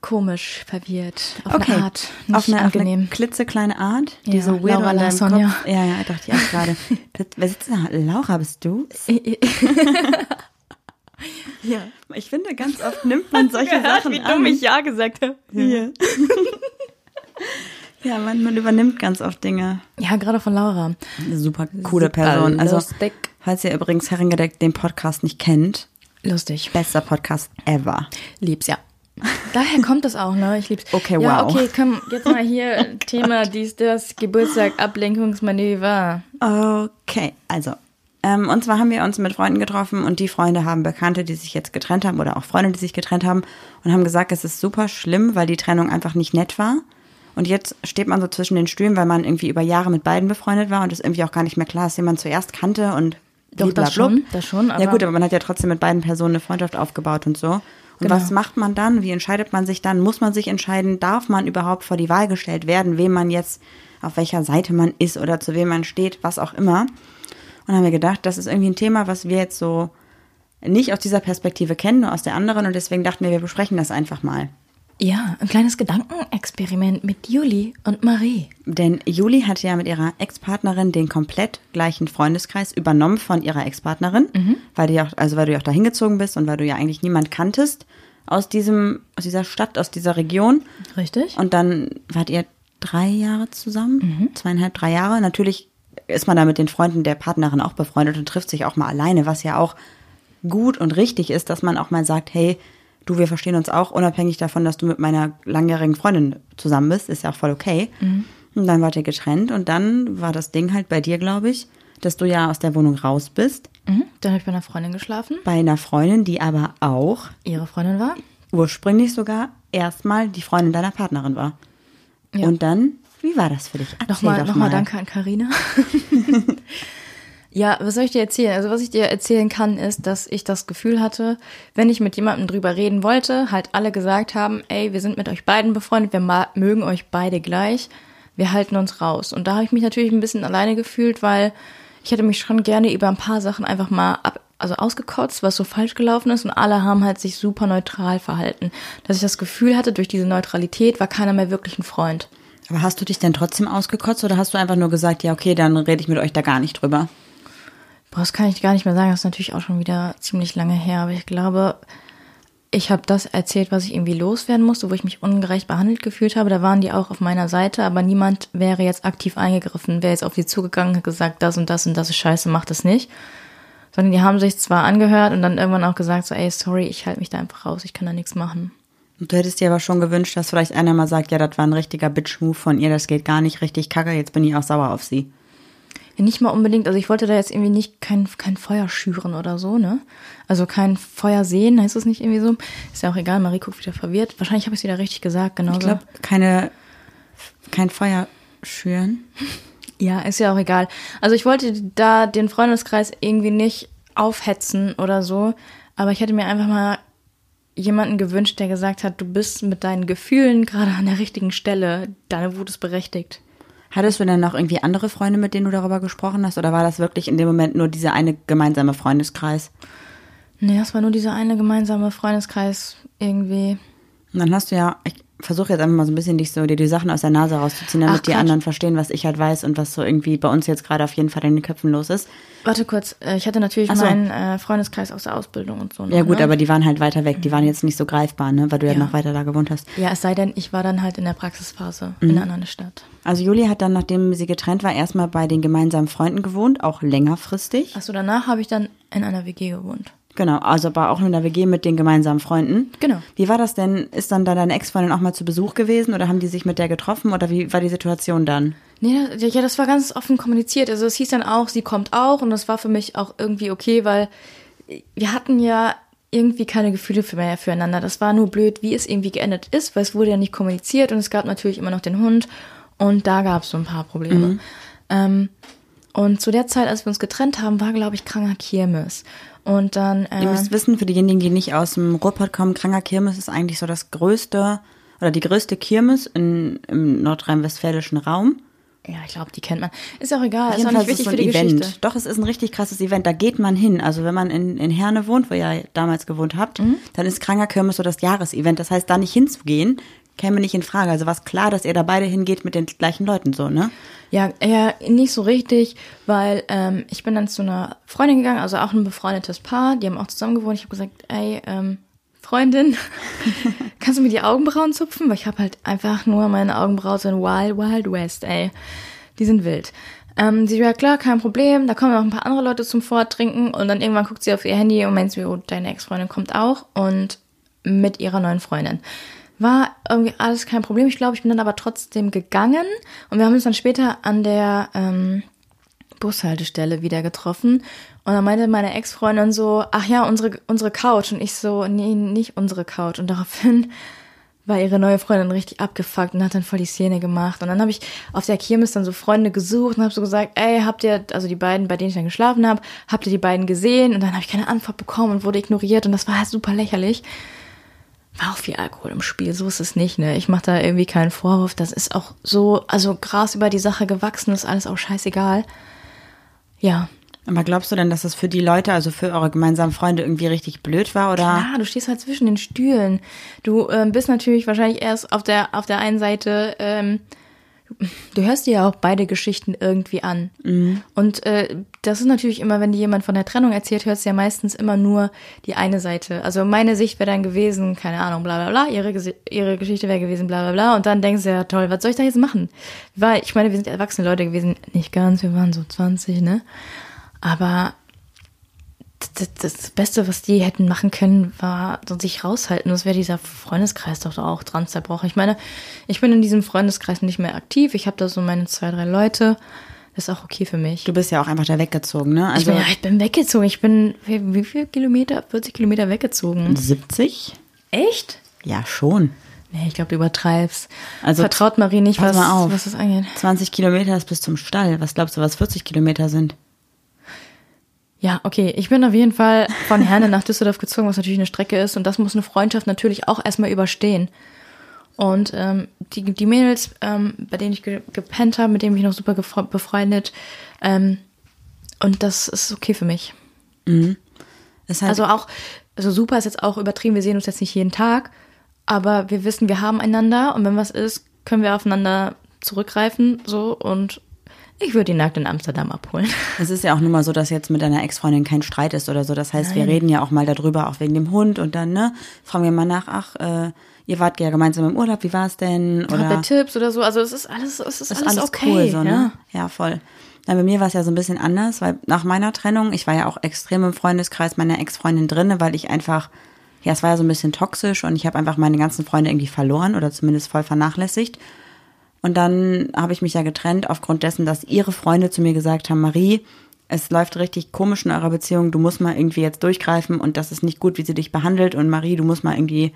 [SPEAKER 2] komisch verwirrt. Auf
[SPEAKER 1] Okay.
[SPEAKER 2] eine Art. Nicht
[SPEAKER 1] auf, eine, auf
[SPEAKER 2] angenehm.
[SPEAKER 1] eine klitzekleine Art, die
[SPEAKER 2] Ja,
[SPEAKER 1] so weird
[SPEAKER 2] Laura
[SPEAKER 1] in deinem Kopf.
[SPEAKER 2] ja.
[SPEAKER 1] Ja, ja, dachte ich auch gerade. (laughs) Wer sitzt da? Laura, bist du? (laughs) Ja. Ich finde, ganz oft (laughs) nimmt man solche Sachen an.
[SPEAKER 2] Ja gesagt habe.
[SPEAKER 1] Ja. (laughs) ja, man, man übernimmt ganz oft Dinge.
[SPEAKER 2] Ja, gerade von Laura.
[SPEAKER 1] Eine super coole
[SPEAKER 2] Super
[SPEAKER 1] Person. Also,
[SPEAKER 2] lustig.
[SPEAKER 1] falls ihr übrigens Herrengedeck den Podcast nicht kennt,
[SPEAKER 2] Lustig.
[SPEAKER 1] bester Podcast ever.
[SPEAKER 2] Lieb's, ja. Daher kommt das auch, ne? Ich lieb's.
[SPEAKER 1] Okay,
[SPEAKER 2] ja,
[SPEAKER 1] wow.
[SPEAKER 2] okay, komm, jetzt mal hier (laughs) Thema dies, das, Geburtstag, Ablenkungsmanöver.
[SPEAKER 1] Okay, also. Ähm, und zwar haben wir uns mit Freunden getroffen und die Freunde haben Bekannte, die sich jetzt getrennt haben oder auch Freunde, die sich getrennt haben und haben gesagt, es ist super schlimm, weil die Trennung einfach nicht nett war. Und jetzt steht man so zwischen den Stühlen, weil man irgendwie über Jahre mit beiden befreundet war und es irgendwie auch gar nicht mehr klar ist, wen man zuerst kannte und
[SPEAKER 2] Doch, das schon, das schon,
[SPEAKER 1] Ja gut, aber man hat ja trotzdem mit beiden Personen eine Freundschaft aufgebaut und so. Und
[SPEAKER 2] Genau.
[SPEAKER 1] was macht man dann? Wie entscheidet man sich dann? Muss man sich entscheiden? Darf man überhaupt vor die Wahl gestellt werden, wem man jetzt, auf welcher Seite man ist oder zu wem man steht, was auch immer? Und haben wir gedacht, das ist irgendwie ein Thema, was wir jetzt so nicht aus dieser Perspektive kennen, nur aus der anderen. Und deswegen dachten wir, wir besprechen das einfach mal.
[SPEAKER 2] Ja, ein kleines Gedankenexperiment mit Juli und Marie.
[SPEAKER 1] Denn Juli hat ja mit ihrer Ex-Partnerin den komplett gleichen Freundeskreis übernommen von ihrer Ex-Partnerin, weil du ja auch, also weil du ja auch da hingezogen bist und weil du ja eigentlich niemand kanntest aus diesem, aus dieser Stadt, aus dieser Region.
[SPEAKER 2] Richtig?
[SPEAKER 1] Und dann wart ihr drei Jahre zusammen, zweieinhalb, drei Jahre. Natürlich ist man da mit den Freunden der Partnerin auch befreundet und trifft sich auch mal alleine, was ja auch gut und richtig ist, dass man auch mal sagt, hey, du, wir verstehen uns auch, unabhängig davon, dass du mit meiner langjährigen Freundin zusammen bist, ist ja auch voll okay. Und dann wart ihr getrennt und dann war das Ding halt bei dir, glaube ich, dass du ja aus der Wohnung raus bist,
[SPEAKER 2] Mhm. Dann habe ich bei einer Freundin geschlafen.
[SPEAKER 1] bei einer Freundin, die aber auch
[SPEAKER 2] Ihre Freundin war.
[SPEAKER 1] ursprünglich sogar erstmal die Freundin deiner Partnerin war.
[SPEAKER 2] Ja.
[SPEAKER 1] Und dann, wie war das für dich? Erzähl
[SPEAKER 2] Nochmal,
[SPEAKER 1] doch
[SPEAKER 2] nochmal
[SPEAKER 1] mal.
[SPEAKER 2] danke an Karina. (laughs) ja, was soll ich dir erzählen? Also was ich dir erzählen kann, ist, dass ich das Gefühl hatte, wenn ich mit jemandem drüber reden wollte, halt alle gesagt haben, ey, wir sind mit euch beiden befreundet, wir mögen euch beide gleich, wir halten uns raus. Und da habe ich mich natürlich ein bisschen alleine gefühlt, weil ich hätte mich schon gerne über ein paar Sachen einfach mal ab, also ausgekotzt, was so falsch gelaufen ist und alle haben halt sich super neutral verhalten. Dass ich das Gefühl hatte, durch diese Neutralität war keiner mehr wirklich ein Freund.
[SPEAKER 1] Aber hast du dich denn trotzdem ausgekotzt oder hast du einfach nur gesagt, ja, okay, dann rede ich mit euch da gar nicht drüber?
[SPEAKER 2] Boah, das kann ich gar nicht mehr sagen. Das ist natürlich auch schon wieder ziemlich lange her. Aber ich glaube, ich habe das erzählt, was ich irgendwie loswerden musste, wo ich mich ungerecht behandelt gefühlt habe. Da waren die auch auf meiner Seite, aber niemand wäre jetzt aktiv eingegriffen, wäre jetzt auf sie zugegangen gesagt, das und das und das ist scheiße, mach das nicht. Sondern die haben sich zwar angehört und dann irgendwann auch gesagt, so, ey, sorry, ich halte mich da einfach raus, ich kann da nichts machen.
[SPEAKER 1] Du hättest dir aber schon gewünscht, dass vielleicht einer mal sagt, ja, das war ein richtiger Bitch-Move von ihr, das geht gar nicht richtig kacke, jetzt bin ich auch sauer auf sie.
[SPEAKER 2] Ja, nicht mal unbedingt, also ich wollte da jetzt irgendwie nicht kein, kein Feuer schüren oder so, ne? Also kein Feuer sehen, heißt es nicht irgendwie so? Ist ja auch egal, Marie guckt wieder verwirrt. Wahrscheinlich habe ich es wieder richtig gesagt, genau
[SPEAKER 1] Ich glaube, keine, kein Feuer schüren.
[SPEAKER 2] Ja, ist ja auch egal. Also ich wollte da den Freundeskreis irgendwie nicht aufhetzen oder so, aber ich hätte mir einfach mal jemanden gewünscht, der gesagt hat, du bist mit deinen Gefühlen gerade an der richtigen Stelle, deine Wut ist berechtigt.
[SPEAKER 1] Hattest du denn noch irgendwie andere Freunde, mit denen du darüber gesprochen hast? Oder war das wirklich in dem Moment nur dieser eine gemeinsame Freundeskreis?
[SPEAKER 2] Nee, das war nur dieser eine gemeinsame Freundeskreis irgendwie.
[SPEAKER 1] Und dann hast du ja, ich versuche jetzt einfach mal so ein bisschen dich so, dir die Sachen aus der Nase rauszuziehen, damit
[SPEAKER 2] Ach,
[SPEAKER 1] die anderen verstehen, was ich halt weiß und was so irgendwie bei uns jetzt gerade auf jeden Fall in den Köpfen los ist.
[SPEAKER 2] Warte kurz, äh, ich hatte natürlich
[SPEAKER 1] Ach so.
[SPEAKER 2] meinen äh, Freundeskreis aus der Ausbildung und so. noch,
[SPEAKER 1] Ja gut,
[SPEAKER 2] ne?
[SPEAKER 1] aber die waren halt weiter weg, die waren jetzt nicht so greifbar, ne, weil du ja,
[SPEAKER 2] Ja.
[SPEAKER 1] noch weiter da gewohnt hast.
[SPEAKER 2] Ja, es sei denn, ich war dann halt in der Praxisphase
[SPEAKER 1] Mhm.
[SPEAKER 2] in einer anderen Stadt.
[SPEAKER 1] Also Julia hat dann, nachdem sie getrennt war, erstmal bei den gemeinsamen Freunden gewohnt, auch längerfristig.
[SPEAKER 2] Achso, danach habe ich dann in einer WG gewohnt.
[SPEAKER 1] Genau, also aber auch in der WG mit den gemeinsamen Freunden.
[SPEAKER 2] Genau.
[SPEAKER 1] Wie war das denn? Ist dann da deine Ex-Freundin auch mal zu Besuch gewesen oder haben die sich mit der getroffen oder wie war die Situation dann?
[SPEAKER 2] Nee, das- ja, das war ganz offen kommuniziert. Also es hieß dann auch, sie kommt auch und das war für mich auch irgendwie okay, weil wir hatten ja irgendwie keine Gefühle für mehr füreinander. Das war nur blöd, wie es irgendwie geendet ist, weil es wurde ja nicht kommuniziert und es gab natürlich immer noch den Hund und da gab es so ein paar Probleme. Ähm, und zu der Zeit, als wir uns getrennt haben, war, glaube ich, kranker Kirmes. Und dann,
[SPEAKER 1] Ihr
[SPEAKER 2] äh,
[SPEAKER 1] müsst wissen, für diejenigen, die nicht aus dem Ruhrpott kommen, Kranger Kirmes ist eigentlich so das größte oder die größte Kirmes in, im nordrhein-westfälischen Raum.
[SPEAKER 2] ja, ich glaube, die kennt man. Ist auch egal, ist auch nicht wichtig
[SPEAKER 1] so
[SPEAKER 2] für die
[SPEAKER 1] Event.
[SPEAKER 2] Geschichte.
[SPEAKER 1] Doch, es ist ein richtig krasses Event. Da geht man hin. Also wenn man in, in Herne wohnt, wo ihr damals gewohnt habt,
[SPEAKER 2] Mhm.
[SPEAKER 1] dann ist Kranger Kirmes so das Jahresevent. Das heißt, da nicht hinzugehen, käme nicht in Frage. Also war es klar, dass ihr da beide hingeht mit den gleichen Leuten so, ne?
[SPEAKER 2] Ja, ja, nicht so richtig, weil ähm, ich bin dann zu einer Freundin gegangen, also auch ein befreundetes Paar, die haben auch zusammen gewohnt. Ich habe gesagt, ey, ähm, Freundin, (laughs) kannst du mir die Augenbrauen zupfen? Weil ich habe halt einfach nur meine Augenbrauen so in Wild Wild West, ey. Die sind wild. Ähm, sie, ja klar, kein Problem, da kommen noch ein paar andere Leute zum Vortrinken und dann irgendwann guckt sie auf ihr Handy und meint sie, oh, deine Ex-Freundin kommt auch und mit ihrer neuen Freundin. War irgendwie alles kein Problem. Ich glaube, ich bin dann aber trotzdem gegangen und wir haben uns dann später an der ähm, Bushaltestelle wieder getroffen. Und dann meinte meine Ex-Freundin so, ach ja, unsere, unsere Couch. Und ich so, nee, nicht unsere Couch. Und daraufhin (laughs) war ihre neue Freundin richtig abgefuckt und hat dann voll die Szene gemacht. Und dann habe ich auf der Kirmes dann so Freunde gesucht und habe so gesagt, ey, habt ihr, also die beiden, bei denen ich dann geschlafen habe, habt ihr die beiden gesehen? Und dann habe ich keine Antwort bekommen und wurde ignoriert und das war halt super lächerlich. War auch viel Alkohol im Spiel, so ist es nicht, ne? Ich mache da irgendwie keinen Vorwurf. Das ist auch so, also Gras über die Sache gewachsen, ist alles auch scheißegal. Ja,
[SPEAKER 1] Aber glaubst du denn, dass das für die Leute, also für eure gemeinsamen Freunde irgendwie richtig blöd war oder?
[SPEAKER 2] Ja, du stehst halt zwischen den Stühlen. Du ähm, bist natürlich wahrscheinlich erst auf der auf der einen Seite. Ähm, du hörst dir ja auch beide Geschichten irgendwie an. Und äh, das ist natürlich immer, wenn dir jemand von der Trennung erzählt, hörst du ja meistens immer nur die eine Seite. Also meine Sicht wäre dann gewesen, keine Ahnung, bla bla bla, ihre, ihre Geschichte wäre gewesen, bla bla bla. Und dann denkst du ja, toll, was soll ich da jetzt machen? Weil, ich meine, wir sind erwachsene Leute gewesen, nicht ganz, wir waren so 20, ne? Aber das, das Beste, was die hätten machen können, war sich raushalten. Das wäre dieser Freundeskreis doch auch dran zerbrochen. Ich meine, ich bin in diesem Freundeskreis nicht mehr aktiv. Ich habe da so meine zwei, drei Leute. Das ist auch okay für mich.
[SPEAKER 1] Du bist ja auch einfach da weggezogen, ne?
[SPEAKER 2] ich,
[SPEAKER 1] Also
[SPEAKER 2] bin, ja, ich bin weggezogen. Ich bin, wie, wie viel Kilometer? 40 Kilometer weggezogen.
[SPEAKER 1] 70?
[SPEAKER 2] Echt?
[SPEAKER 1] Ja, schon.
[SPEAKER 2] Nee, ich glaube, du übertreibst.
[SPEAKER 1] Also,
[SPEAKER 2] Vertraut Marie nicht,
[SPEAKER 1] pass
[SPEAKER 2] was,
[SPEAKER 1] mal auf.
[SPEAKER 2] was das angeht.
[SPEAKER 1] 20 Kilometer ist bis zum Stall. Was glaubst du, was 40 Kilometer sind?
[SPEAKER 2] Ja, okay. Ich bin auf jeden Fall von Herne nach Düsseldorf gezogen, was natürlich eine Strecke ist. Und das muss eine Freundschaft natürlich auch erstmal überstehen. Und ähm, die, die Mädels, ähm, bei denen ich ge gepennt habe, mit denen bin ich noch super befreundet. Ähm, und das ist okay für mich.
[SPEAKER 1] Halt,
[SPEAKER 2] Also auch, also super ist jetzt auch übertrieben, wir sehen uns jetzt nicht jeden Tag, aber wir wissen, wir haben einander und wenn was ist, können wir aufeinander zurückgreifen, so und ich würde ihn nackt in Amsterdam abholen. (laughs)
[SPEAKER 1] es ist ja auch nur mal so, dass jetzt mit deiner Ex-Freundin kein Streit ist oder so. Das heißt, wir reden ja auch mal darüber, auch wegen dem Hund und dann, ne, fragen wir mal nach, ach, äh, ihr wart ja gemeinsam im Urlaub, wie war es denn?
[SPEAKER 2] Habt ihr
[SPEAKER 1] Oder
[SPEAKER 2] Tipps oder so? Also es ist alles, es ist,
[SPEAKER 1] ist
[SPEAKER 2] alles,
[SPEAKER 1] alles
[SPEAKER 2] okay.
[SPEAKER 1] cool so,
[SPEAKER 2] ja.
[SPEAKER 1] ne? Ja, voll. Dann bei mir war es ja so ein bisschen anders, weil nach meiner Trennung, ich war ja auch extrem im Freundeskreis meiner Ex-Freundin drinne, weil ich einfach, ja, es war ja so ein bisschen toxisch und ich habe einfach meine ganzen Freunde irgendwie verloren oder zumindest voll vernachlässigt. Und dann habe ich mich ja getrennt aufgrund dessen, dass ihre Freunde zu mir gesagt haben, Marie, es läuft richtig komisch in eurer Beziehung, du musst mal irgendwie jetzt durchgreifen und das ist nicht gut, wie sie dich behandelt und Marie, du musst mal irgendwie,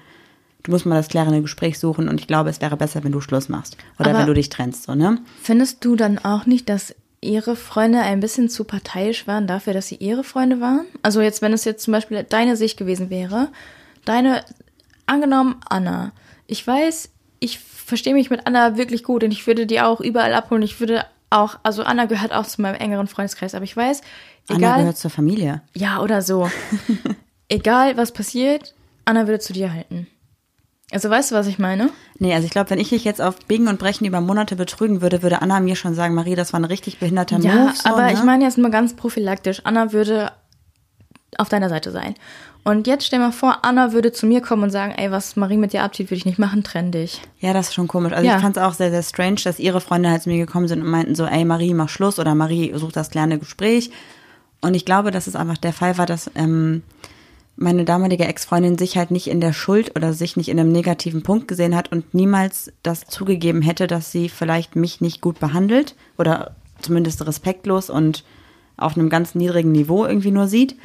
[SPEAKER 1] du musst mal das klärende Gespräch suchen und ich glaube, es wäre besser, wenn du Schluss machst oder
[SPEAKER 2] Aber-
[SPEAKER 1] wenn du dich trennst, so, ne?
[SPEAKER 2] Findest du dann auch nicht, dass ihre Freunde ein bisschen zu parteiisch waren dafür, dass sie ihre Freunde waren? Also jetzt, wenn es jetzt zum Beispiel deine Sicht gewesen wäre, deine, angenommen Anna, ich weiß, ich verstehe mich mit Anna wirklich gut und ich würde die auch überall abholen. Ich würde auch, also Anna gehört auch zu meinem engeren Freundeskreis, aber ich weiß,
[SPEAKER 1] Anna
[SPEAKER 2] egal,
[SPEAKER 1] gehört zur Familie.
[SPEAKER 2] ja oder so, (laughs) egal was passiert, Anna würde zu dir halten. Also weißt du, was ich meine?
[SPEAKER 1] Nee, also ich glaube, wenn ich dich jetzt auf Biegen und Brechen über Monate betrügen würde, würde Anna mir schon sagen, Marie, das war ein richtig behinderter
[SPEAKER 2] Ja,
[SPEAKER 1] Move. So,
[SPEAKER 2] aber
[SPEAKER 1] ne?
[SPEAKER 2] ich meine jetzt nur ganz prophylaktisch. Anna würde auf deiner Seite sein. Und jetzt stell mal vor, Anna würde zu mir kommen und sagen, ey, was Marie mit dir abzieht, würde ich nicht machen, trenn dich.
[SPEAKER 1] Ja, das ist schon komisch. Also
[SPEAKER 2] Ja.
[SPEAKER 1] ich fand es auch sehr, sehr strange, dass ihre Freunde halt zu mir gekommen sind und meinten so, ey, Marie, mach Schluss oder Marie, such das klärende Gespräch. Und ich glaube, dass es einfach der Fall war, dass ähm, meine damalige Ex-Freundin sich halt nicht in der Schuld oder sich nicht in einem negativen Punkt gesehen hat und niemals das zugegeben hätte, dass sie vielleicht mich nicht gut behandelt oder zumindest respektlos und auf einem ganz niedrigen Niveau irgendwie nur sieht.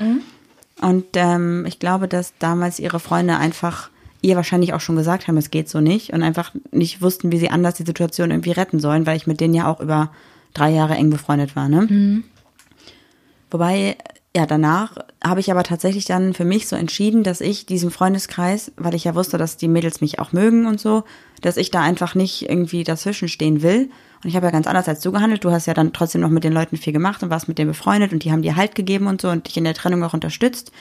[SPEAKER 1] Und ähm, ich glaube, dass damals ihre Freunde einfach ihr wahrscheinlich auch schon gesagt haben, es geht so nicht und einfach nicht wussten, wie sie anders die Situation irgendwie retten sollen, weil ich mit denen ja auch über drei Jahre eng befreundet war. Ne? Wobei, ja, danach habe ich aber tatsächlich dann für mich so entschieden, dass ich diesem Freundeskreis, weil ich ja wusste, dass die Mädels mich auch mögen und so, dass ich da einfach nicht irgendwie dazwischen stehen will. Und ich habe ja ganz anders als du gehandelt. Du hast ja dann trotzdem noch mit den Leuten viel gemacht und warst mit denen befreundet und die haben dir Halt gegeben und so und dich in der Trennung auch unterstützt.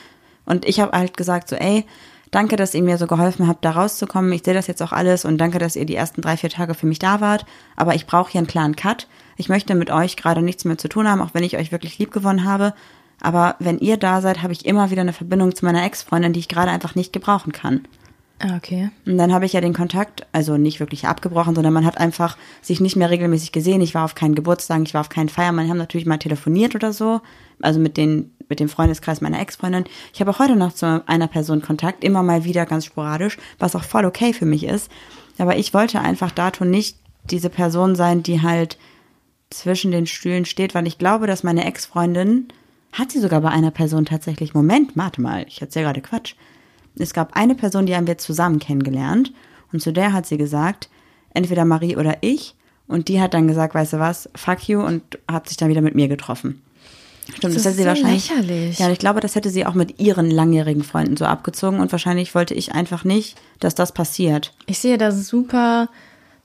[SPEAKER 1] Und ich habe halt gesagt so, ey, danke, dass ihr mir so geholfen habt, da rauszukommen. Ich sehe das jetzt auch alles und danke, dass ihr die ersten drei, vier Tage für mich da wart. Aber ich brauche hier einen klaren Cut. Ich möchte mit euch gerade nichts mehr zu tun haben, auch wenn ich euch wirklich lieb gewonnen habe. Aber wenn ihr da seid, habe ich immer wieder eine Verbindung zu meiner Ex-Freundin, die ich gerade einfach nicht gebrauchen kann.
[SPEAKER 2] Ah, okay.
[SPEAKER 1] Und dann habe ich ja den Kontakt, also nicht wirklich abgebrochen, sondern man hat einfach sich nicht mehr regelmäßig gesehen. Ich war auf keinen Geburtstag, ich war auf keinen Feiern. Wir haben natürlich mal telefoniert oder so, also mit den mit dem Freundeskreis meiner Ex-Freundin. Ich habe auch heute noch zu einer Person Kontakt, immer mal wieder ganz sporadisch, was auch voll okay für mich ist. Aber ich wollte einfach dato nicht diese Person sein, die halt zwischen den Stühlen steht, weil ich glaube, dass meine Ex-Freundin hat sie sogar bei einer Person tatsächlich. Moment, warte mal, ich erzähle gerade Quatsch. Es gab eine Person, die haben wir zusammen kennengelernt und zu der hat sie gesagt, entweder Marie oder ich und die hat dann gesagt, weißt du was, fuck you und hat sich dann wieder mit mir getroffen. Stimmt,
[SPEAKER 2] Das
[SPEAKER 1] das, hätte
[SPEAKER 2] ist
[SPEAKER 1] sie
[SPEAKER 2] so
[SPEAKER 1] wahrscheinlich.
[SPEAKER 2] lächerlich.
[SPEAKER 1] Ja, ich glaube, das hätte sie auch mit ihren langjährigen Freunden so abgezogen und wahrscheinlich wollte ich einfach nicht, dass das passiert.
[SPEAKER 2] Ich sehe da super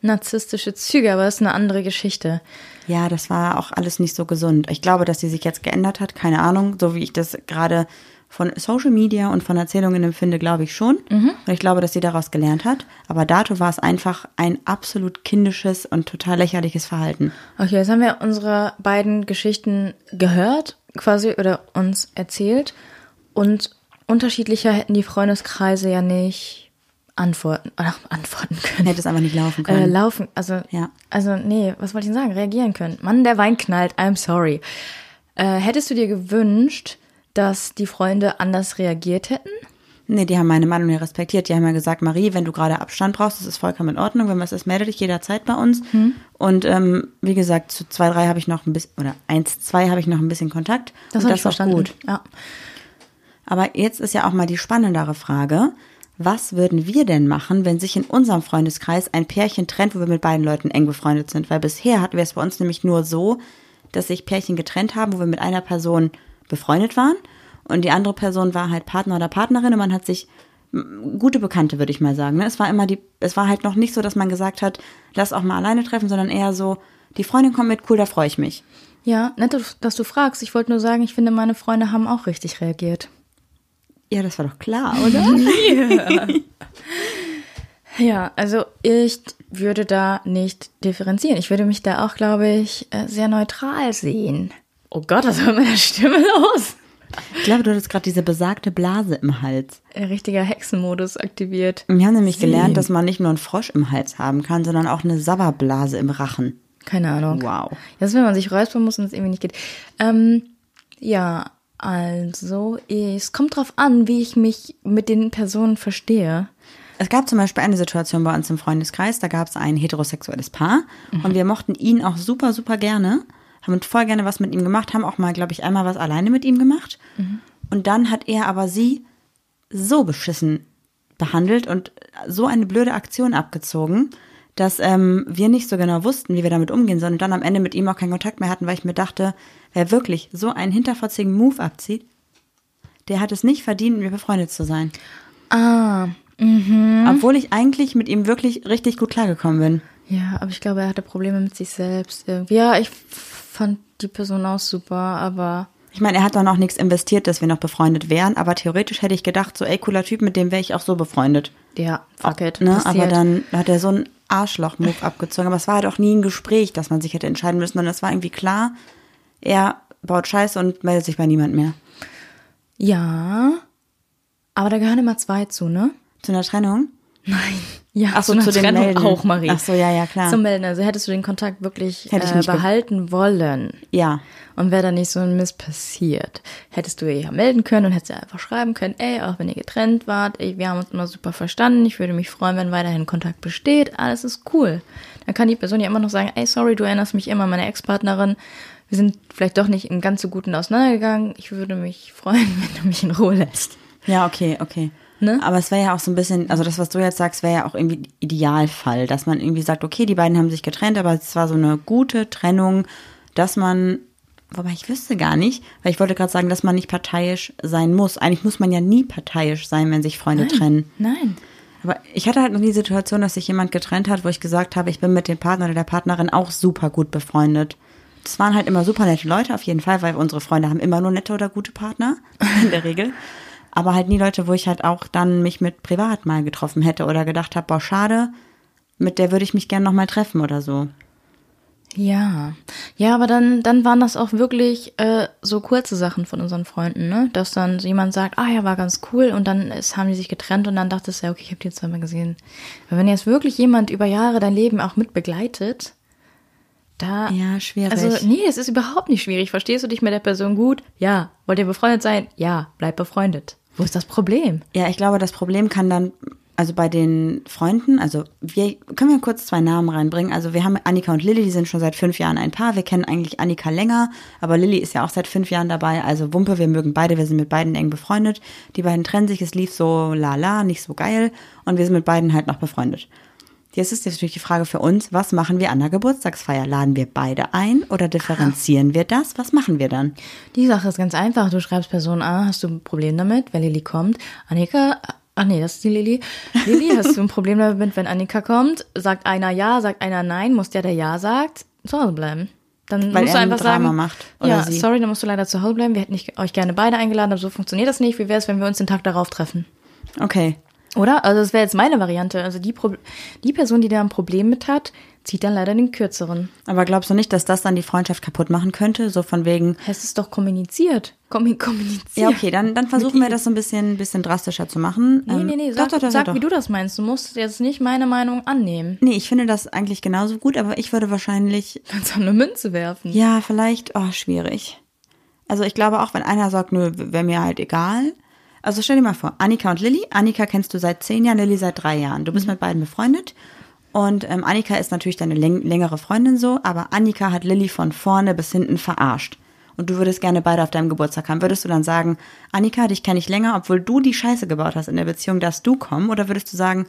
[SPEAKER 2] narzisstische Züge, aber das ist eine andere Geschichte.
[SPEAKER 1] Ja, das war auch alles nicht so gesund. Ich glaube, dass sie sich jetzt geändert hat, keine Ahnung, so wie ich das gerade von Social Media und von Erzählungen empfinde, glaube ich schon. Und ich glaube, dass sie daraus gelernt hat. Aber dato war es einfach ein absolut kindisches und total lächerliches Verhalten.
[SPEAKER 2] Okay, jetzt haben wir unsere beiden Geschichten gehört, quasi, oder uns erzählt. Und unterschiedlicher hätten die Freundeskreise ja nicht antworten, ach, (laughs) antworten können.
[SPEAKER 1] Hätte es einfach nicht laufen
[SPEAKER 2] Äh,
[SPEAKER 1] können.
[SPEAKER 2] laufen, also,
[SPEAKER 1] Ja.
[SPEAKER 2] also, nee, was wollte ich denn sagen? Reagieren können. Mann, der Wein knallt, I'm sorry. Äh, hättest du dir gewünscht, dass die Freunde anders reagiert hätten?
[SPEAKER 1] Nee, die haben meine Meinung ja respektiert. Die haben ja gesagt, Marie, wenn du gerade Abstand brauchst, das ist vollkommen in Ordnung. Wenn was ist, melde dich jederzeit bei uns. Und ähm, wie gesagt, zu zwei, drei habe ich noch ein bisschen, oder eins, zwei habe ich noch ein bisschen Kontakt.
[SPEAKER 2] Das
[SPEAKER 1] und das
[SPEAKER 2] ich verstanden.
[SPEAKER 1] gut.
[SPEAKER 2] Ja.
[SPEAKER 1] Aber jetzt ist ja auch mal die spannendere Frage. Was würden wir denn machen, wenn sich in unserem Freundeskreis ein Pärchen trennt, wo wir mit beiden Leuten eng befreundet sind? Weil bisher hatten wir es bei uns nämlich nur so, dass sich Pärchen getrennt haben, wo wir mit einer Person befreundet waren und die andere Person war halt Partner oder Partnerin und man hat sich gute Bekannte, würde ich mal sagen. ne? Es war immer die, es war halt noch nicht so, dass man gesagt hat, lass auch mal alleine treffen, sondern eher so, die Freundin kommt mit, cool, da freue ich mich.
[SPEAKER 2] Ja, nett, dass du fragst. Ich wollte nur sagen, ich finde, meine Freunde haben auch richtig reagiert.
[SPEAKER 1] Ja, das war doch klar, oder? (laughs)
[SPEAKER 2] Ja, also ich würde da nicht differenzieren. Ich würde mich da auch, glaube ich, äh, sehr neutral sehen. Oh Gott, was war mit meiner Stimme los?
[SPEAKER 1] Ich glaube, du hattest gerade diese besagte Blase im Hals.
[SPEAKER 2] Ein richtiger Hexenmodus aktiviert.
[SPEAKER 1] Wir haben nämlich
[SPEAKER 2] Sehen.
[SPEAKER 1] gelernt, dass man nicht nur einen Frosch im Hals haben kann, sondern auch eine Sabberblase im Rachen.
[SPEAKER 2] Keine Ahnung.
[SPEAKER 1] Wow.
[SPEAKER 2] Das ist, wenn man sich räuspern muss und es irgendwie nicht geht. Ähm, ja, also, es kommt drauf an, wie ich mich mit den Personen verstehe.
[SPEAKER 1] Es gab zum Beispiel eine Situation bei uns im Freundeskreis, da gab es ein heterosexuelles Paar und wir mochten ihn auch super, super gerne, haben voll gerne was mit ihm gemacht, haben auch mal, glaube ich, einmal was alleine mit ihm gemacht. Und dann hat er aber sie so beschissen behandelt und so eine blöde Aktion abgezogen, dass ähm, wir nicht so genau wussten, wie wir damit umgehen sollen und dann am Ende mit ihm auch keinen Kontakt mehr hatten, weil ich mir dachte, wer wirklich so einen hinterfotzigen Move abzieht, der hat es nicht verdient, mit mir befreundet zu sein.
[SPEAKER 2] Ah,
[SPEAKER 1] Obwohl ich eigentlich mit ihm wirklich richtig gut klargekommen bin.
[SPEAKER 2] ja, aber ich glaube, er hatte Probleme mit sich selbst irgendwie. Ja, ich fand die Person auch super, aber
[SPEAKER 1] Ich meine, er hat doch noch nichts investiert, dass wir noch befreundet wären, aber theoretisch hätte ich gedacht, so, ey, cooler Typ, mit dem wäre ich auch so befreundet.
[SPEAKER 2] ja, fuck it.
[SPEAKER 1] Ne?
[SPEAKER 2] passiert.
[SPEAKER 1] Aber dann hat er so einen Arschloch-Move abgezogen. Aber es war halt auch nie ein Gespräch, dass man sich hätte entscheiden müssen, sondern es war irgendwie klar, er baut Scheiße und meldet sich bei niemand mehr.
[SPEAKER 2] Ja, aber da gehören immer zwei zu, ne?
[SPEAKER 1] Zu einer Trennung?
[SPEAKER 2] Nein. Ja,
[SPEAKER 1] Ach so, zu dem
[SPEAKER 2] Trennung
[SPEAKER 1] Melden.
[SPEAKER 2] auch, Marie.
[SPEAKER 1] Ach so, ja, ja, klar.
[SPEAKER 2] Zum Melden. Also hättest du den Kontakt wirklich äh, behalten wollen.
[SPEAKER 1] Ja.
[SPEAKER 2] Und wäre da nicht so ein Mist passiert, hättest du ihr ja melden können und hättest ihr einfach schreiben können, ey, auch wenn ihr getrennt wart, ey, wir haben uns immer super verstanden, ich würde mich freuen, wenn weiterhin Kontakt besteht, alles ist cool. Dann kann die Person ja immer noch sagen, ey, sorry, du erinnerst mich immer an meine Ex-Partnerin, wir sind vielleicht doch nicht im ganz so guten auseinandergegangen, ich würde mich freuen, (laughs) wenn du mich in Ruhe lässt.
[SPEAKER 1] Ja, okay, okay.
[SPEAKER 2] Ne?
[SPEAKER 1] Aber es wäre ja auch so ein bisschen, also das, was du jetzt sagst, wäre ja auch irgendwie Idealfall, dass man irgendwie sagt, okay, die beiden haben sich getrennt, aber es war so eine gute Trennung, dass man, wobei ich wüsste gar nicht, weil ich wollte gerade sagen, dass man nicht parteiisch sein muss. Eigentlich muss man ja nie parteiisch sein, wenn sich Freunde trennen.
[SPEAKER 2] Nein.
[SPEAKER 1] Aber ich hatte halt noch die Situation, dass sich jemand getrennt hat, wo ich gesagt habe, ich bin mit dem Partner oder der Partnerin auch super gut befreundet. Das waren halt immer super nette Leute auf jeden Fall, weil unsere Freunde haben immer nur nette oder gute Partner, (laughs) in der Regel. Aber halt nie Leute, wo ich halt auch dann mich mit privat mal getroffen hätte oder gedacht habe, boah, schade, mit der würde ich mich gerne nochmal treffen oder so.
[SPEAKER 2] Ja, ja, aber dann, dann waren das auch wirklich äh, so kurze Sachen von unseren Freunden, ne? Dass dann jemand sagt, ah ja, war ganz cool und dann ist, haben die sich getrennt und dann dachtest du, ja, okay, ich habe die jetzt zweimal gesehen. Aber wenn jetzt wirklich jemand über Jahre dein Leben auch mit begleitet, da.
[SPEAKER 1] Ja, schwierig.
[SPEAKER 2] Also, nee, es ist überhaupt nicht schwierig. Verstehst du dich mit der Person gut? Ja. Wollt ihr befreundet sein? Ja. Bleib befreundet. Wo ist das Problem?
[SPEAKER 1] Ja, ich glaube, das Problem kann dann, also bei den Freunden, also wir, können wir kurz zwei Namen reinbringen. Also wir haben Annika und Lilly, die sind schon seit fünf Jahren ein Paar. Wir kennen eigentlich Annika länger, aber Lilly ist ja auch seit fünf Jahren dabei. Also Wumpe, wir mögen beide, wir sind mit beiden eng befreundet. Die beiden trennen sich, es lief so lala, nicht so geil und wir sind mit beiden halt noch befreundet. Jetzt ist natürlich die Frage für uns, was machen wir an der Geburtstagsfeier? Laden wir beide ein oder differenzieren wir das? Was machen wir dann?
[SPEAKER 2] Die Sache ist ganz einfach. Du schreibst Person A, hast du ein Problem damit, weil Lilly kommt. Annika Ach nee, das ist die Lilly. Lilly, (laughs) hast du ein Problem damit, wenn Annika kommt, sagt einer ja, sagt einer nein, muss der, der ja sagt, zu Hause bleiben. Dann
[SPEAKER 1] Weil
[SPEAKER 2] musst
[SPEAKER 1] er
[SPEAKER 2] du
[SPEAKER 1] ein
[SPEAKER 2] einfach
[SPEAKER 1] Drama
[SPEAKER 2] sagen,
[SPEAKER 1] macht,
[SPEAKER 2] ja,
[SPEAKER 1] sie.
[SPEAKER 2] sorry, dann musst du leider zu Hause bleiben. Wir hätten nicht, euch gerne beide eingeladen, aber so funktioniert das nicht. Wie wäre es, wenn wir uns den Tag darauf treffen?
[SPEAKER 1] Okay.
[SPEAKER 2] Oder? Also das wäre jetzt meine Variante. Also die, Pro die Person, die da ein Problem mit hat, zieht dann leider den kürzeren.
[SPEAKER 1] Aber glaubst du nicht, dass das dann die Freundschaft kaputt machen könnte? So von wegen,
[SPEAKER 2] Es ist doch kommuniziert. Kommuniziert.
[SPEAKER 1] ja, okay, dann, dann versuchen wir das so ein bisschen, bisschen drastischer zu machen.
[SPEAKER 2] Nee,
[SPEAKER 1] Ähm,
[SPEAKER 2] nee, nee,
[SPEAKER 1] doch,
[SPEAKER 2] sag,
[SPEAKER 1] doch, doch,
[SPEAKER 2] sag
[SPEAKER 1] doch.
[SPEAKER 2] wie du das meinst. Du musst jetzt nicht meine Meinung annehmen.
[SPEAKER 1] Nee, ich finde das eigentlich genauso gut, aber ich würde wahrscheinlich, (laughs)
[SPEAKER 2] Kannst auch eine Münze werfen.
[SPEAKER 1] ja, vielleicht, oh, schwierig. Also ich glaube auch, wenn einer sagt, nö, wäre mir halt egal. Also stell dir mal vor, Annika und Lilly. Annika kennst du seit zehn Jahren, Lilly seit drei Jahren. Du bist mit beiden befreundet. Und ähm, Annika ist natürlich deine läng längere Freundin so, aber Annika hat Lilly von vorne bis hinten verarscht. Und du würdest gerne beide auf deinem Geburtstag haben. Würdest du dann sagen, Annika, dich kenne ich länger, obwohl du die Scheiße gebaut hast in der Beziehung, darfst du kommen? Oder würdest du sagen,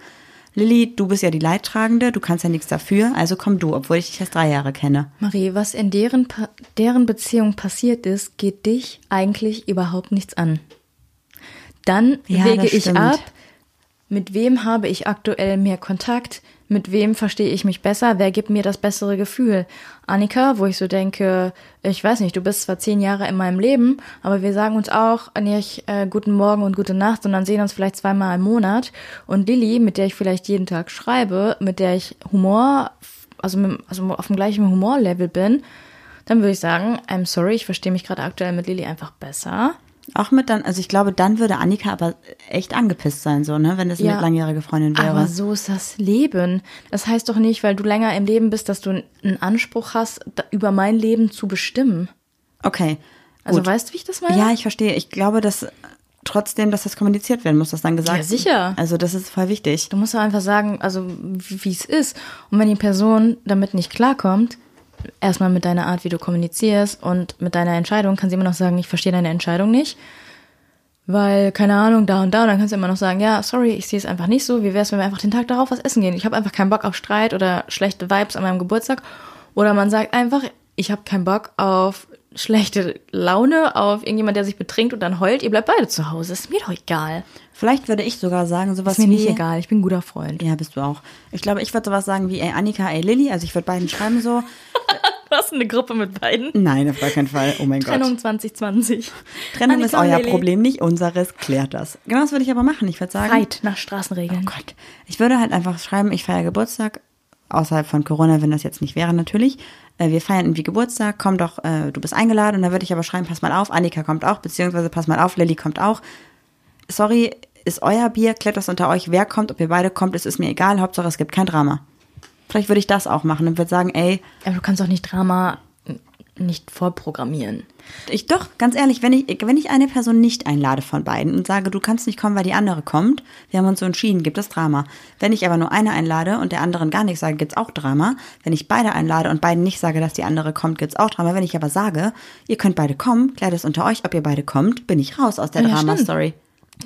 [SPEAKER 1] Lilly, du bist ja die Leidtragende, du kannst ja nichts dafür, also komm du, obwohl ich dich erst drei Jahre kenne.
[SPEAKER 2] Marie, was in deren, Pa- deren Beziehung passiert ist, geht dich eigentlich überhaupt nichts an. Dann
[SPEAKER 1] Ja,
[SPEAKER 2] wege ich
[SPEAKER 1] stimmt.
[SPEAKER 2] ab, mit wem habe ich aktuell mehr Kontakt, mit wem verstehe ich mich besser, wer gibt mir das bessere Gefühl. Annika, wo ich so denke, ich weiß nicht, du bist zwar zehn Jahre in meinem Leben, aber wir sagen uns auch nicht äh, guten Morgen und gute Nacht, sondern sehen uns vielleicht zweimal im Monat. Und Lilly, mit der ich vielleicht jeden Tag schreibe, mit der ich Humor, also, mit, also auf dem gleichen Humorlevel bin, dann würde ich sagen, I'm sorry, ich verstehe mich gerade aktuell mit Lilly einfach besser.
[SPEAKER 1] Auch mit dann, also ich glaube, dann würde Annika aber echt angepisst sein, so, ne, wenn das
[SPEAKER 2] Ja.
[SPEAKER 1] eine langjährige Freundin wäre.
[SPEAKER 2] Aber so ist das Leben. Das heißt doch nicht, weil du länger im Leben bist, dass du einen Anspruch hast, über mein Leben zu bestimmen.
[SPEAKER 1] okay.
[SPEAKER 2] Also
[SPEAKER 1] gut.
[SPEAKER 2] weißt du, wie ich das meine?
[SPEAKER 1] Ja, ich verstehe. Ich glaube, dass trotzdem, dass das kommuniziert werden muss, das dann gesagt.
[SPEAKER 2] Ja, sicher.
[SPEAKER 1] Also das ist voll wichtig.
[SPEAKER 2] Du musst doch einfach sagen, also wie es ist. Und wenn die Person damit nicht klarkommt, erstmal mit deiner Art, wie du kommunizierst und mit deiner Entscheidung, kann sie immer noch sagen, ich verstehe deine Entscheidung nicht. Weil, keine Ahnung, da und da, und dann kannst du immer noch sagen, ja, sorry, ich sehe es einfach nicht so. Wie wäre es, wenn wir einfach den Tag darauf was essen gehen? Ich habe einfach keinen Bock auf Streit oder schlechte Vibes an meinem Geburtstag. Oder man sagt einfach, ich habe keinen Bock auf schlechte Laune, auf irgendjemand, der sich betrinkt und dann heult. Ihr bleibt beide zu Hause. Ist mir doch egal.
[SPEAKER 1] Vielleicht würde ich sogar sagen, sowas
[SPEAKER 2] Ist mir
[SPEAKER 1] wie.
[SPEAKER 2] nicht egal. Ich bin ein guter Freund.
[SPEAKER 1] Ja, bist du auch. Ich glaube, ich würde sowas sagen wie, ey, Annika, ey, Lilly. Also ich würde beiden schreiben so. (laughs)
[SPEAKER 2] Was, eine Gruppe mit beiden?
[SPEAKER 1] Nein, auf gar keinen Fall. Oh mein
[SPEAKER 2] Trennung
[SPEAKER 1] Gott.
[SPEAKER 2] 2020.
[SPEAKER 1] Trennung ist
[SPEAKER 2] Annika und
[SPEAKER 1] euer. Problem, nicht unseres. Klärt das. Genau das würde ich aber machen. Ich würde sagen.
[SPEAKER 2] Fight nach Straßenregeln.
[SPEAKER 1] Oh Gott. Ich würde halt einfach schreiben, ich feiere Geburtstag, außerhalb von Corona, wenn das jetzt nicht wäre natürlich. Äh, wir feiern irgendwie Geburtstag, komm doch, äh, du bist eingeladen. Und dann würde ich aber schreiben, pass mal auf, Annika kommt auch, beziehungsweise pass mal auf, Lilly kommt auch. Sorry, ist euer Bier, klärt das unter euch, wer kommt, ob ihr beide kommt, es ist mir egal, Hauptsache es gibt kein Drama. Vielleicht würde ich das auch machen und würde sagen, ey,
[SPEAKER 2] Aber du kannst auch nicht Drama nicht vorprogrammieren.
[SPEAKER 1] ich doch, ganz ehrlich, wenn ich, wenn ich eine Person nicht einlade von beiden und sage, du kannst nicht kommen, weil die andere kommt, wir haben uns so entschieden, gibt es Drama. Wenn ich aber nur eine einlade und der anderen gar nichts sage, gibt's auch Drama. Wenn ich beide einlade und beiden nicht sage, dass die andere kommt, gibt's auch Drama. Wenn ich aber sage, ihr könnt beide kommen, klärt es unter euch, ob ihr beide kommt, bin ich raus aus der
[SPEAKER 2] Ja,
[SPEAKER 1] Drama-Story.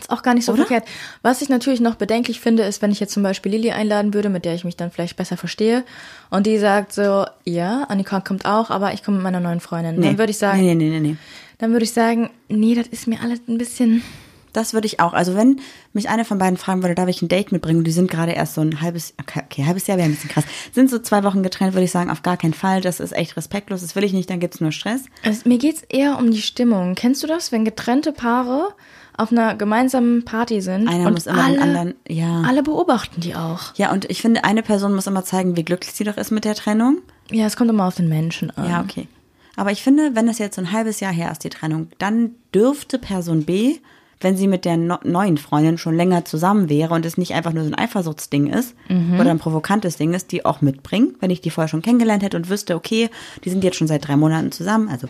[SPEAKER 2] Ist auch gar nicht so
[SPEAKER 1] Oder?
[SPEAKER 2] verkehrt. Was ich natürlich noch bedenklich finde, ist, wenn ich jetzt zum Beispiel Lilly einladen würde, mit der ich mich dann vielleicht besser verstehe, und die sagt so, ja, Annika kommt auch, aber ich komme mit meiner neuen Freundin. Dann würde ich sagen,
[SPEAKER 1] Nee, nee, nee, nee, nee.
[SPEAKER 2] dann würde ich sagen, nee, das ist mir alles ein bisschen.
[SPEAKER 1] Das würde ich auch. Also wenn mich eine von beiden fragen würde, darf ich ein Date mitbringen und die sind gerade erst so ein halbes, okay, okay halbes Jahr wäre ein bisschen krass, sind so zwei Wochen getrennt, würde ich sagen, auf gar keinen Fall. Das ist echt respektlos. Das will ich nicht, dann gibt's nur Stress.
[SPEAKER 2] Also, mir geht's eher um die Stimmung. Kennst du das, wenn getrennte Paare auf einer gemeinsamen Party sind
[SPEAKER 1] Einer
[SPEAKER 2] und
[SPEAKER 1] muss immer
[SPEAKER 2] alle,
[SPEAKER 1] den anderen, ja.
[SPEAKER 2] alle beobachten die auch.
[SPEAKER 1] Ja, und ich finde, eine Person muss immer zeigen, wie glücklich sie doch ist mit der Trennung.
[SPEAKER 2] Ja, es kommt immer auf den Menschen an.
[SPEAKER 1] Ja, okay. Aber ich finde, wenn das jetzt so ein halbes Jahr her ist, die Trennung, dann dürfte Person B, wenn sie mit der no neuen Freundin schon länger zusammen wäre und es nicht einfach nur so ein Eifersuchtsding ist oder ein provokantes Ding ist, die auch mitbringen, wenn ich die vorher schon kennengelernt hätte und wüsste, okay, die sind jetzt schon seit drei Monaten zusammen, also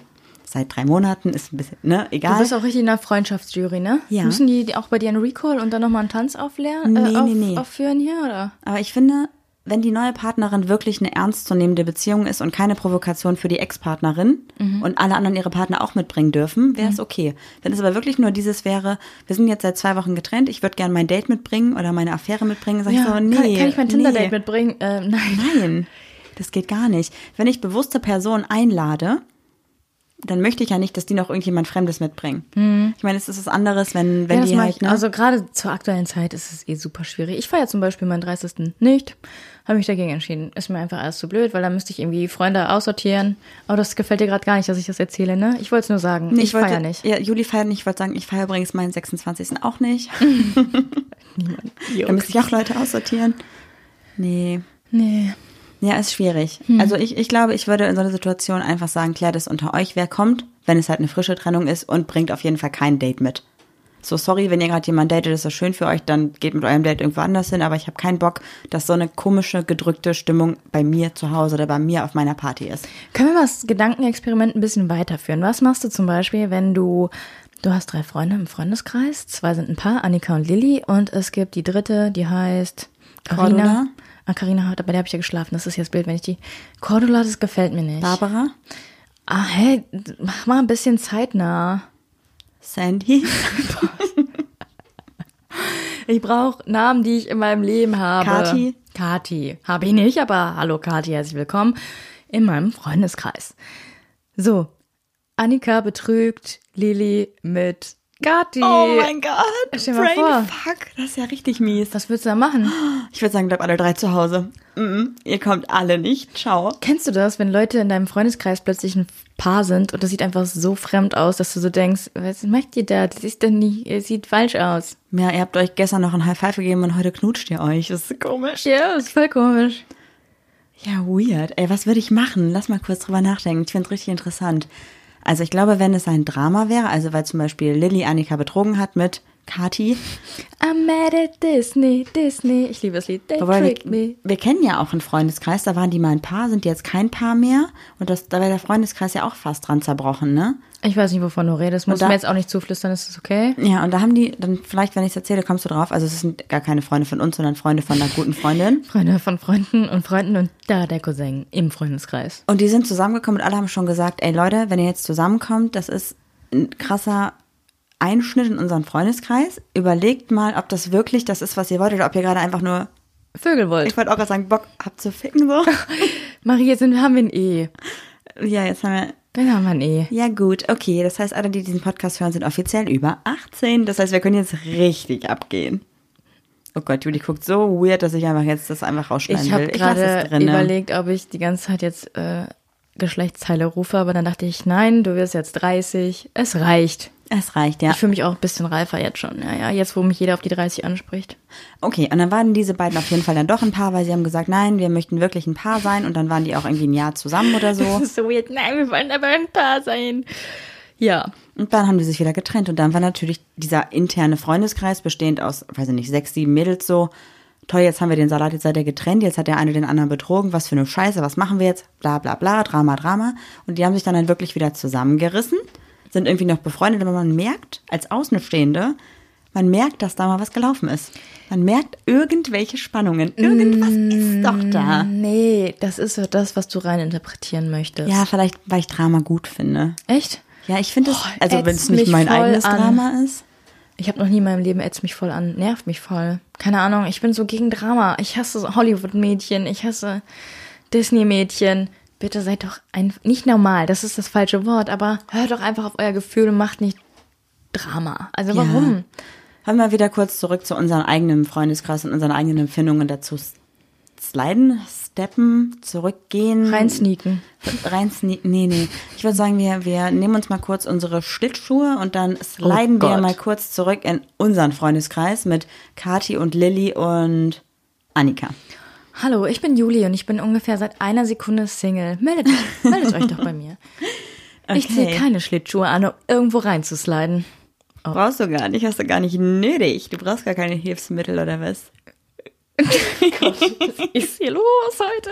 [SPEAKER 1] seit drei Monaten ist ein bisschen, ne, egal.
[SPEAKER 2] Du bist auch richtig in der Freundschaftsjury, ne?
[SPEAKER 1] Ja.
[SPEAKER 2] Müssen die auch bei dir einen Recall und dann nochmal einen Tanz auflernen,
[SPEAKER 1] Nee,
[SPEAKER 2] äh, auf,
[SPEAKER 1] nee, nee.
[SPEAKER 2] aufführen hier, oder?
[SPEAKER 1] Aber ich finde, wenn die neue Partnerin wirklich eine ernstzunehmende Beziehung ist und keine Provokation für die Ex-Partnerin und alle anderen ihre Partner auch mitbringen dürfen, wäre es okay. Wenn es aber wirklich nur dieses wäre, wir sind jetzt seit zwei Wochen getrennt, ich würde gerne mein Date mitbringen oder meine Affäre mitbringen, sag ich so, nee.
[SPEAKER 2] kann, kann ich mein Tinder-Date
[SPEAKER 1] nee.
[SPEAKER 2] mitbringen? Äh, nein.
[SPEAKER 1] Nein, das geht gar nicht. Wenn ich bewusste Personen einlade, dann möchte ich ja nicht, dass die noch irgendjemand Fremdes mitbringen. Ich meine, es ist was anderes, wenn, wenn
[SPEAKER 2] Ja,
[SPEAKER 1] die halt,
[SPEAKER 2] ich.
[SPEAKER 1] ne?
[SPEAKER 2] Also gerade zur aktuellen Zeit ist es eh super schwierig. Ich feiere zum Beispiel meinen 30. nicht. Habe mich dagegen entschieden. Ist mir einfach alles zu blöd, weil dann müsste ich irgendwie Freunde aussortieren. Aber das gefällt dir gerade gar nicht, dass ich das erzähle, ne? Ich wollte es nur sagen.
[SPEAKER 1] Nee,
[SPEAKER 2] ich
[SPEAKER 1] wollte-
[SPEAKER 2] feiere nicht.
[SPEAKER 1] Ja, Juli feiert nicht. Ich wollte sagen, ich feiere übrigens meinen 26. auch nicht. (laughs) (laughs) Da müsste ich auch Leute aussortieren. Nee.
[SPEAKER 2] Nee.
[SPEAKER 1] Ja, ist schwierig.
[SPEAKER 2] Hm.
[SPEAKER 1] Also ich, ich glaube, ich würde in so einer Situation einfach sagen, klärt es unter euch, wer kommt, wenn es halt eine frische Trennung ist und bringt auf jeden Fall kein Date mit. So, sorry, wenn ihr gerade jemanden datet, ist das schön für euch, dann geht mit eurem Date irgendwo anders hin, aber ich habe keinen Bock, dass so eine komische, gedrückte Stimmung bei mir zu Hause oder bei mir auf meiner Party ist.
[SPEAKER 2] Können wir mal das Gedankenexperiment ein bisschen weiterführen? Was machst du zum Beispiel, wenn du, du hast drei Freunde im Freundeskreis, zwei sind ein Paar, Annika und Lilly, und es gibt die dritte, die heißt
[SPEAKER 1] Cordula?
[SPEAKER 2] Ah, Carina hat, bei der habe ich ja geschlafen. Das ist jetzt blöd, wenn ich die. Cordula, das gefällt mir nicht.
[SPEAKER 1] Barbara?
[SPEAKER 2] Ah, hey, mach mal ein bisschen zeitnah.
[SPEAKER 1] Sandy? (laughs)
[SPEAKER 2] Ich brauche Namen, die ich in meinem Leben habe.
[SPEAKER 1] Kati?
[SPEAKER 2] Kati. Habe ich nicht, aber hallo Kati, herzlich willkommen in meinem Freundeskreis. So, Annika betrügt Lili mit Kati.
[SPEAKER 1] Oh mein Gott.
[SPEAKER 2] Stell mal vor.
[SPEAKER 1] Fuck, das ist ja richtig mies.
[SPEAKER 2] Was würdest du da machen?
[SPEAKER 1] Ich würde sagen, bleibt alle drei zu Hause. Mhm. Ihr kommt alle nicht. Ciao.
[SPEAKER 2] Kennst du das, wenn Leute in deinem Freundeskreis plötzlich ein Paar sind und das sieht einfach so fremd aus, dass du so denkst, was macht ihr da? Das ist denn nicht, es sieht falsch aus.
[SPEAKER 1] Ja, ihr habt euch gestern noch ein High Five gegeben und heute knutscht ihr euch. Das ist komisch.
[SPEAKER 2] Ja, ist voll komisch.
[SPEAKER 1] Ja, weird. Ey, was würde ich machen? Lass mal kurz drüber nachdenken. Ich finde es richtig interessant. Also ich glaube, wenn es ein Drama wäre, also weil zum Beispiel Lilly Annika betrogen hat mit Kati,
[SPEAKER 2] I'm mad at Disney, Disney. Ich liebe das Lied. They
[SPEAKER 1] wobei
[SPEAKER 2] tricked
[SPEAKER 1] wir,
[SPEAKER 2] me.
[SPEAKER 1] wir kennen ja auch einen Freundeskreis, da waren die mal ein Paar, sind jetzt kein Paar mehr und das, da wäre der Freundeskreis ja auch fast dran zerbrochen, ne?
[SPEAKER 2] Ich weiß nicht, wovon du redest.
[SPEAKER 1] Da-
[SPEAKER 2] du mir jetzt auch nicht zuflüstern, ist das okay?
[SPEAKER 1] Ja, und da haben die, dann vielleicht, wenn ich es erzähle, kommst du drauf, also es sind gar keine Freunde von uns, sondern Freunde von einer guten Freundin. (laughs)
[SPEAKER 2] Freunde von Freunden und Freunden und da der Cousin im Freundeskreis.
[SPEAKER 1] Und die sind zusammengekommen und alle haben schon gesagt, ey Leute, wenn ihr jetzt zusammenkommt, das ist ein krasser Einschnitt in unseren Freundeskreis. Überlegt mal, ob das wirklich das ist, was ihr wollt, oder ob ihr gerade einfach nur,
[SPEAKER 2] Vögel wollt.
[SPEAKER 1] ich wollte auch gerade sagen, Bock habt zu ficken so. (laughs)
[SPEAKER 2] Marie, jetzt haben wir ein E.
[SPEAKER 1] ja, jetzt haben wir,
[SPEAKER 2] Dann haben wir ein E.
[SPEAKER 1] ja gut, okay. Das heißt, alle, die diesen Podcast hören, sind offiziell über 18. Das heißt, wir können jetzt richtig abgehen. Oh Gott, Juli guckt so weird, dass ich einfach jetzt das einfach rausschneiden
[SPEAKER 2] Ich
[SPEAKER 1] will.
[SPEAKER 2] habe
[SPEAKER 1] Ich lasse
[SPEAKER 2] gerade überlegt, ob ich die ganze Zeit jetzt äh, Geschlechtsteile rufe, aber dann dachte ich, nein, du wirst jetzt 30. Es reicht.
[SPEAKER 1] Es reicht, ja.
[SPEAKER 2] Ich fühle mich auch ein bisschen reifer jetzt schon. Ja, ja, jetzt, wo mich jeder auf die 30 anspricht.
[SPEAKER 1] Okay, und dann waren diese beiden auf jeden Fall dann doch ein Paar, weil sie haben gesagt, nein, wir möchten wirklich ein Paar sein und dann waren die auch irgendwie ein Jahr zusammen oder (laughs) so.
[SPEAKER 2] Das ist so weird. Nein, wir wollen aber ein Paar sein. Ja.
[SPEAKER 1] Und dann haben die sich wieder getrennt und dann war natürlich dieser interne Freundeskreis bestehend aus, weiß ich nicht, sechs, sieben Mädels so. Toll, jetzt haben wir den Salat, jetzt seid ihr getrennt, jetzt hat der eine den anderen betrogen, was für eine Scheiße, was machen wir jetzt? Bla bla bla, Drama, Drama. Und die haben sich dann halt wirklich wieder zusammengerissen, sind irgendwie noch befreundet, aber man merkt, als Außenstehende, man merkt, dass da mal was gelaufen ist. Man merkt irgendwelche Spannungen. Irgendwas ist doch da.
[SPEAKER 2] Nee, das ist so das, was du rein interpretieren möchtest.
[SPEAKER 1] Ja, vielleicht, weil ich Drama gut finde.
[SPEAKER 2] Echt?
[SPEAKER 1] Ja, ich finde es,
[SPEAKER 2] Oh,
[SPEAKER 1] also wenn es nicht mein eigenes
[SPEAKER 2] an.
[SPEAKER 1] Drama ist.
[SPEAKER 2] Ich habe noch nie in meinem Leben ätzt mich voll an, nervt mich voll. Keine Ahnung, ich bin so gegen Drama. Ich hasse Hollywood-Mädchen, ich hasse Disney-Mädchen. Bitte seid doch ein, nicht normal, das ist das falsche Wort, aber hört doch einfach auf euer Gefühl und macht nicht Drama. Also warum?
[SPEAKER 1] Haben wir wieder kurz zurück zu unserem eigenen Freundeskreis und unseren eigenen Empfindungen dazu sliden, steppen, zurückgehen.
[SPEAKER 2] Reinsneaken.
[SPEAKER 1] Reinsneaken. Nee, nee. Ich würde sagen, wir, wir nehmen uns mal kurz unsere Schlittschuhe und dann sliden wir
[SPEAKER 2] Gott.
[SPEAKER 1] mal kurz zurück in unseren Freundeskreis mit Kati und Lilly und Annika.
[SPEAKER 2] Hallo, ich bin Juli und ich bin ungefähr seit einer Sekunde Single. Meldet, (laughs) meldet euch doch bei mir. Ich ziehe
[SPEAKER 1] Okay.
[SPEAKER 2] keine Schlittschuhe an, um irgendwo reinzusliden.
[SPEAKER 1] Brauchst du gar nicht, hast du gar nicht nötig. Du brauchst gar keine Hilfsmittel oder was? (laughs)
[SPEAKER 2] Was ist hier los heute?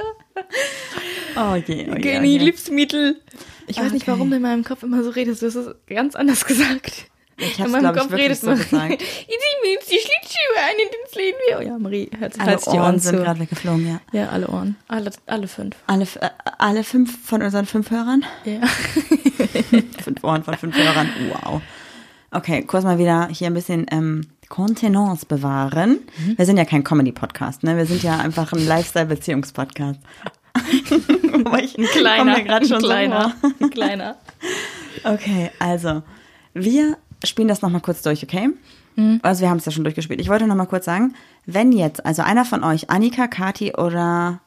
[SPEAKER 1] Oh je, oh je, oh
[SPEAKER 2] Keine
[SPEAKER 1] je.
[SPEAKER 2] Hilfsmittel. Ich weiß nicht,
[SPEAKER 1] Okay.
[SPEAKER 2] warum du in meinem Kopf immer so redest. Du hast es ganz anders (laughs) gesagt.
[SPEAKER 1] Ich
[SPEAKER 2] in
[SPEAKER 1] hab's,
[SPEAKER 2] meinem
[SPEAKER 1] glaub ich,
[SPEAKER 2] Kopf
[SPEAKER 1] wirklich
[SPEAKER 2] redest
[SPEAKER 1] so
[SPEAKER 2] du.
[SPEAKER 1] gesagt. (laughs)
[SPEAKER 2] Ich mir jetzt die Schlittschuhe ein, in den Sleden wir. Oh ja, Marie, hört sich
[SPEAKER 1] Alle
[SPEAKER 2] falls die
[SPEAKER 1] Ohren
[SPEAKER 2] Ohren
[SPEAKER 1] sind gerade weggeflogen, ja.
[SPEAKER 2] Ja, alle Ohren. Alle, alle fünf.
[SPEAKER 1] Alle, äh, alle fünf von unseren fünf Hörern?
[SPEAKER 2] Ja. (laughs)
[SPEAKER 1] Fünf Ohren von fünf Hörern. Wow. Okay, kurz mal wieder hier ein bisschen ähm, Kontenance bewahren.
[SPEAKER 2] Mhm.
[SPEAKER 1] Wir sind ja kein Comedy-Podcast, ne? Wir sind ja einfach ein Lifestyle-Beziehungs-Podcast. (laughs) Ich
[SPEAKER 2] Kleiner,
[SPEAKER 1] grad schon
[SPEAKER 2] ein kleiner,
[SPEAKER 1] So
[SPEAKER 2] ein kleiner.
[SPEAKER 1] Okay, also wir spielen das nochmal kurz durch, okay? Also wir haben es ja schon durchgespielt. Ich wollte nochmal kurz sagen, wenn jetzt, also einer von euch, Annika, Kati oder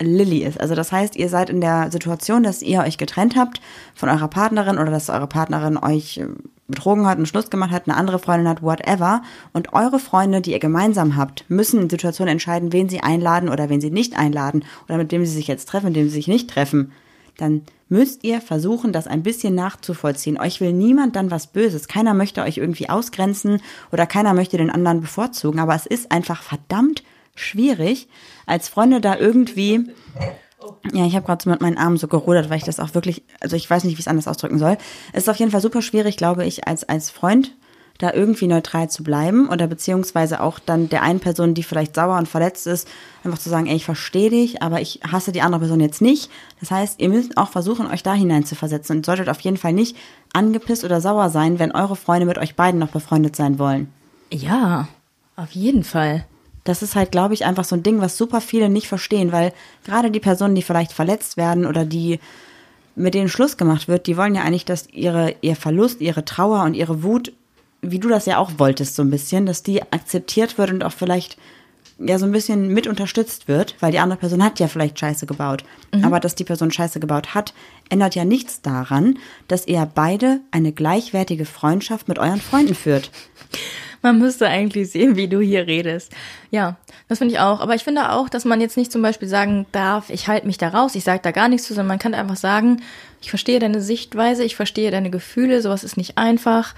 [SPEAKER 1] Lilly ist, also das heißt, ihr seid in der Situation, dass ihr euch getrennt habt von eurer Partnerin oder dass eure Partnerin euch äh, betrogen hat, einen Schluss gemacht hat, eine andere Freundin hat, whatever. Und eure Freunde, die ihr gemeinsam habt, müssen in Situationen entscheiden, wen sie einladen oder wen sie nicht einladen oder mit wem sie sich jetzt treffen, mit wem sie sich nicht treffen. Dann müsst ihr versuchen, das ein bisschen nachzuvollziehen. Euch will niemand dann was Böses. Keiner möchte euch irgendwie ausgrenzen oder keiner möchte den anderen bevorzugen. Aber es ist einfach verdammt schwierig, als Freunde da irgendwie ja, ich habe gerade so mit meinen Armen so gerudert, weil ich das auch wirklich, also ich weiß nicht, wie ich es anders ausdrücken soll. Es ist auf jeden Fall super schwierig, glaube ich, als, als Freund da irgendwie neutral zu bleiben oder beziehungsweise auch dann der einen Person, die vielleicht sauer und verletzt ist, einfach zu sagen, ey, ich verstehe dich, aber ich hasse die andere Person jetzt nicht. Das heißt, ihr müsst auch versuchen, euch da hinein zu versetzen und solltet auf jeden Fall nicht angepisst oder sauer sein, wenn eure Freunde mit euch beiden noch befreundet sein wollen.
[SPEAKER 2] Ja, auf jeden Fall.
[SPEAKER 1] Das ist halt, glaube ich, einfach so ein Ding, was super viele nicht verstehen, weil gerade die Personen, die vielleicht verletzt werden oder die mit denen Schluss gemacht wird, die wollen ja eigentlich, dass ihre, ihr Verlust, ihre Trauer und ihre Wut, wie du das ja auch wolltest, so ein bisschen, dass die akzeptiert wird und auch vielleicht ja so ein bisschen mit unterstützt wird, weil die andere Person hat ja vielleicht Scheiße gebaut. Aber dass die Person Scheiße gebaut hat, ändert ja nichts daran, dass ihr beide eine gleichwertige Freundschaft mit euren Freunden führt.
[SPEAKER 2] Man müsste eigentlich sehen, wie du hier redest. Ja, das finde ich auch. Aber ich finde auch, dass man jetzt nicht zum Beispiel sagen darf, ich halte mich da raus, ich sage da gar nichts zu, sondern man kann einfach sagen, ich verstehe deine Sichtweise, ich verstehe deine Gefühle, sowas ist nicht einfach.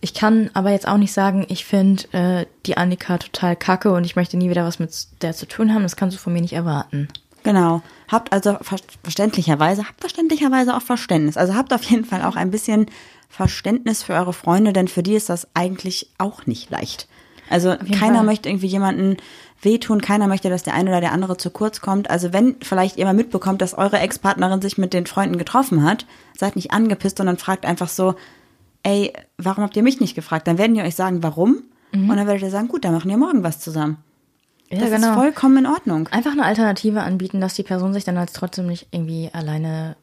[SPEAKER 2] Ich kann aber jetzt auch nicht sagen, ich finde äh, die Annika total kacke und ich möchte nie wieder was mit der zu tun haben. Das kannst du von mir nicht erwarten.
[SPEAKER 1] Genau. Habt also ver verständlicherweise, habt verständlicherweise auch Verständnis. Also habt auf jeden Fall auch ein bisschen Verständnis für eure Freunde, denn für die ist das eigentlich auch nicht leicht. Also keiner
[SPEAKER 2] Fall.
[SPEAKER 1] möchte irgendwie jemanden wehtun, keiner möchte, dass der eine oder der andere zu kurz kommt. Also wenn vielleicht ihr mal mitbekommt, dass eure Ex-Partnerin sich mit den Freunden getroffen hat, seid nicht angepisst, sondern fragt einfach so, ey, warum habt ihr mich nicht gefragt? Dann werden die euch sagen, warum. Und dann werdet ihr sagen, gut, dann machen wir morgen was zusammen.
[SPEAKER 2] Ja,
[SPEAKER 1] das ist vollkommen in Ordnung.
[SPEAKER 2] Einfach eine Alternative anbieten, dass die Person sich dann als trotzdem nicht irgendwie alleine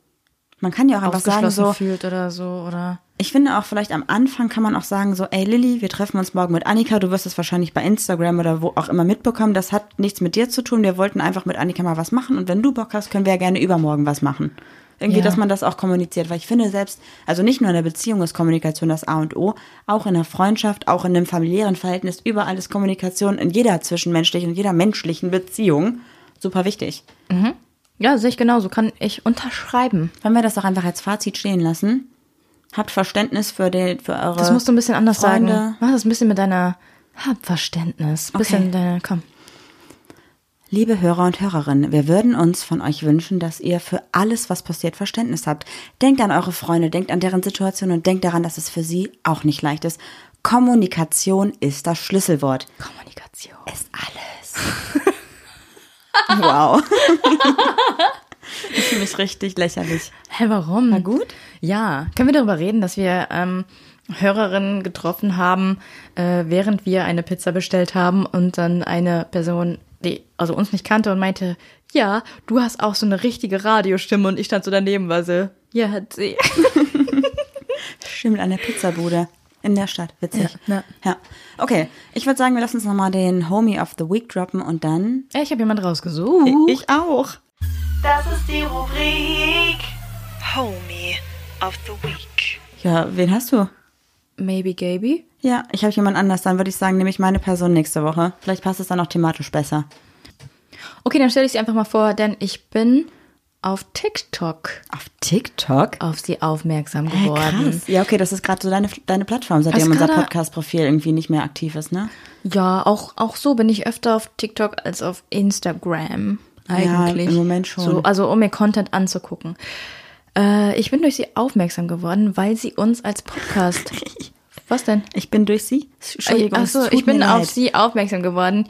[SPEAKER 1] Man kann ja auch einfach sagen so,
[SPEAKER 2] fühlt oder so oder
[SPEAKER 1] Ich finde auch vielleicht am Anfang kann man auch sagen so, ey Lilly, wir treffen uns morgen mit Annika, du wirst es wahrscheinlich bei Instagram oder wo auch immer mitbekommen, das hat nichts mit dir zu tun, wir wollten einfach mit Annika mal was machen und wenn du Bock hast, können wir ja gerne übermorgen was machen. Irgendwie,
[SPEAKER 2] Ja.
[SPEAKER 1] dass man das auch kommuniziert, weil ich finde selbst, also nicht nur in der Beziehung ist Kommunikation das A und O, auch in der Freundschaft, auch in einem familiären Verhältnis, überall ist Kommunikation in jeder zwischenmenschlichen und jeder menschlichen Beziehung super wichtig.
[SPEAKER 2] Ja, sehe ich genauso. Kann ich unterschreiben.
[SPEAKER 1] Wenn wir das doch einfach als Fazit stehen lassen, habt Verständnis für, den, für eure
[SPEAKER 2] Das musst du ein bisschen anders
[SPEAKER 1] Freunde.
[SPEAKER 2] sagen. Mach das ein bisschen mit deiner hab Verständnis. Bisschen
[SPEAKER 1] Okay.
[SPEAKER 2] deine, komm.
[SPEAKER 1] Liebe Hörer und Hörerinnen, wir würden uns von euch wünschen, dass ihr für alles, was passiert, Verständnis habt. Denkt an eure Freunde, denkt an deren Situation und denkt daran, dass es für sie auch nicht leicht ist. Kommunikation ist das Schlüsselwort.
[SPEAKER 2] Kommunikation.
[SPEAKER 1] Ist alles. wow. (laughs) ich fühle mich richtig lächerlich.
[SPEAKER 2] Hä, warum?
[SPEAKER 1] War gut?
[SPEAKER 2] Ja. Können wir darüber reden, dass wir ähm, Hörerinnen getroffen haben, äh, während wir eine Pizza bestellt haben und dann eine Person, die also uns nicht kannte und meinte, ja, du hast auch so eine richtige Radiostimme und ich stand so daneben, war so, ja, hat sie. (laughs)
[SPEAKER 1] Stimmt, an der Pizzabude in der Stadt. Witzig.
[SPEAKER 2] Ja,
[SPEAKER 1] ja. Okay, ich würde sagen, wir lassen uns nochmal den Homie of the Week droppen und dann...
[SPEAKER 2] Ja, ich habe jemand rausgesucht.
[SPEAKER 1] Ich auch.
[SPEAKER 3] Das ist die Rubrik Homie of the Week.
[SPEAKER 1] Ja, wen hast du?
[SPEAKER 2] Maybe Gaby.
[SPEAKER 1] Ja, ich habe jemand anders. Dann würde ich sagen, nehme ich meine Person nächste Woche. Vielleicht passt es dann auch thematisch besser.
[SPEAKER 2] Okay, dann stelle ich sie einfach mal vor, denn ich bin auf TikTok
[SPEAKER 1] Auf TikTok?
[SPEAKER 2] auf sie aufmerksam geworden.
[SPEAKER 1] krass. Ja, okay, das ist gerade so deine, deine Plattform, seitdem
[SPEAKER 2] Also
[SPEAKER 1] unser Podcast-Profil irgendwie nicht mehr aktiv ist, ne?
[SPEAKER 2] Ja, auch, auch so bin ich öfter auf TikTok als auf Instagram. Eigentlich.
[SPEAKER 1] im Moment schon.
[SPEAKER 2] So, also um mir Content anzugucken. Äh, ich bin durch sie aufmerksam geworden, weil sie uns als (laughs) Podcast. Was denn?
[SPEAKER 1] Ich bin durch sie. Entschuldigung,
[SPEAKER 2] Achso, ich bin auf sie aufmerksam geworden,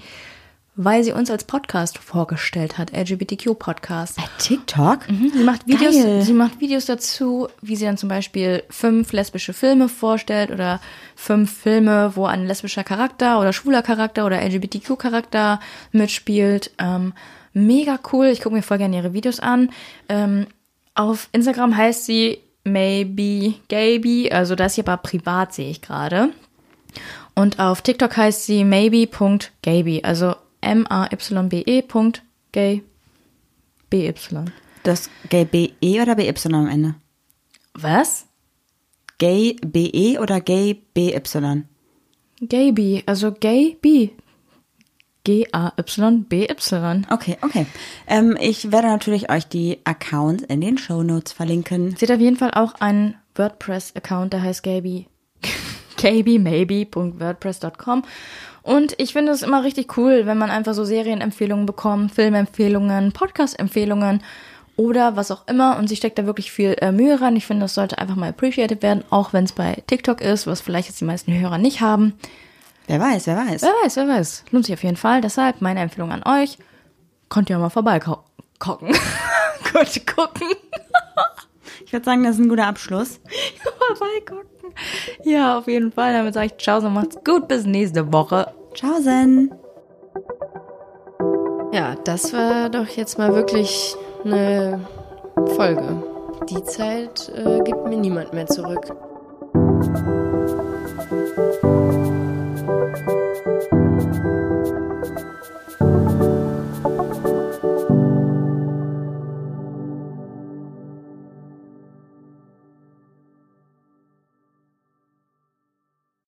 [SPEAKER 2] weil sie uns als Podcast vorgestellt hat, LGBTQ-Podcast.
[SPEAKER 1] Bei TikTok?
[SPEAKER 2] Sie macht Videos,
[SPEAKER 1] Geil.
[SPEAKER 2] sie macht Videos dazu, wie sie dann zum Beispiel fünf lesbische Filme vorstellt oder fünf Filme, wo ein lesbischer Charakter oder schwuler Charakter oder LGBTQ-Charakter mitspielt. Ähm, mega cool. Ich gucke mir voll gerne ihre Videos an. Ähm, auf Instagram heißt sie Maybe Gaby. Also das hier aber privat sehe ich gerade. Und auf TikTok heißt sie maybe.gaby. Also M-A-Y-B-E. Gay. B-Y.
[SPEAKER 1] Das Gay B-E oder B-Y am Ende?
[SPEAKER 2] Was?
[SPEAKER 1] Gay B-E oder Gay B-Y?
[SPEAKER 2] Gaby. Also Gay B. G-A-Y-B-Y.
[SPEAKER 1] Okay, okay. Ähm, ich werde natürlich euch die Accounts in den Shownotes verlinken.
[SPEAKER 2] Sie hat auf jeden Fall auch einen WordPress-Account, der heißt Gaby. (laughs) gabymaybe.wordpress.com. Und ich finde es immer richtig cool, wenn man einfach so Serienempfehlungen bekommt, Filmempfehlungen, Podcast-Empfehlungen oder was auch immer. Und sie steckt da wirklich viel äh, Mühe rein. Ich finde, das sollte einfach mal appreciated werden, auch wenn es bei TikTok ist, was vielleicht jetzt die meisten Hörer nicht haben.
[SPEAKER 1] Wer weiß, wer weiß.
[SPEAKER 2] Wer weiß, wer weiß. Lohnt sich auf jeden Fall. Deshalb meine Empfehlung an euch. Könnt ihr mal vorbeigucken. Gut (laughs) gucken.
[SPEAKER 1] Ich würde sagen, das ist ein guter Abschluss. (laughs)
[SPEAKER 2] vorbeigucken. Ja, auf jeden Fall. Damit sage ich Ciao, so macht's gut. Bis nächste Woche.
[SPEAKER 1] Tschaußen.
[SPEAKER 4] Ja, das war doch jetzt mal wirklich eine Folge. Die Zeit äh, gibt mir niemand mehr zurück.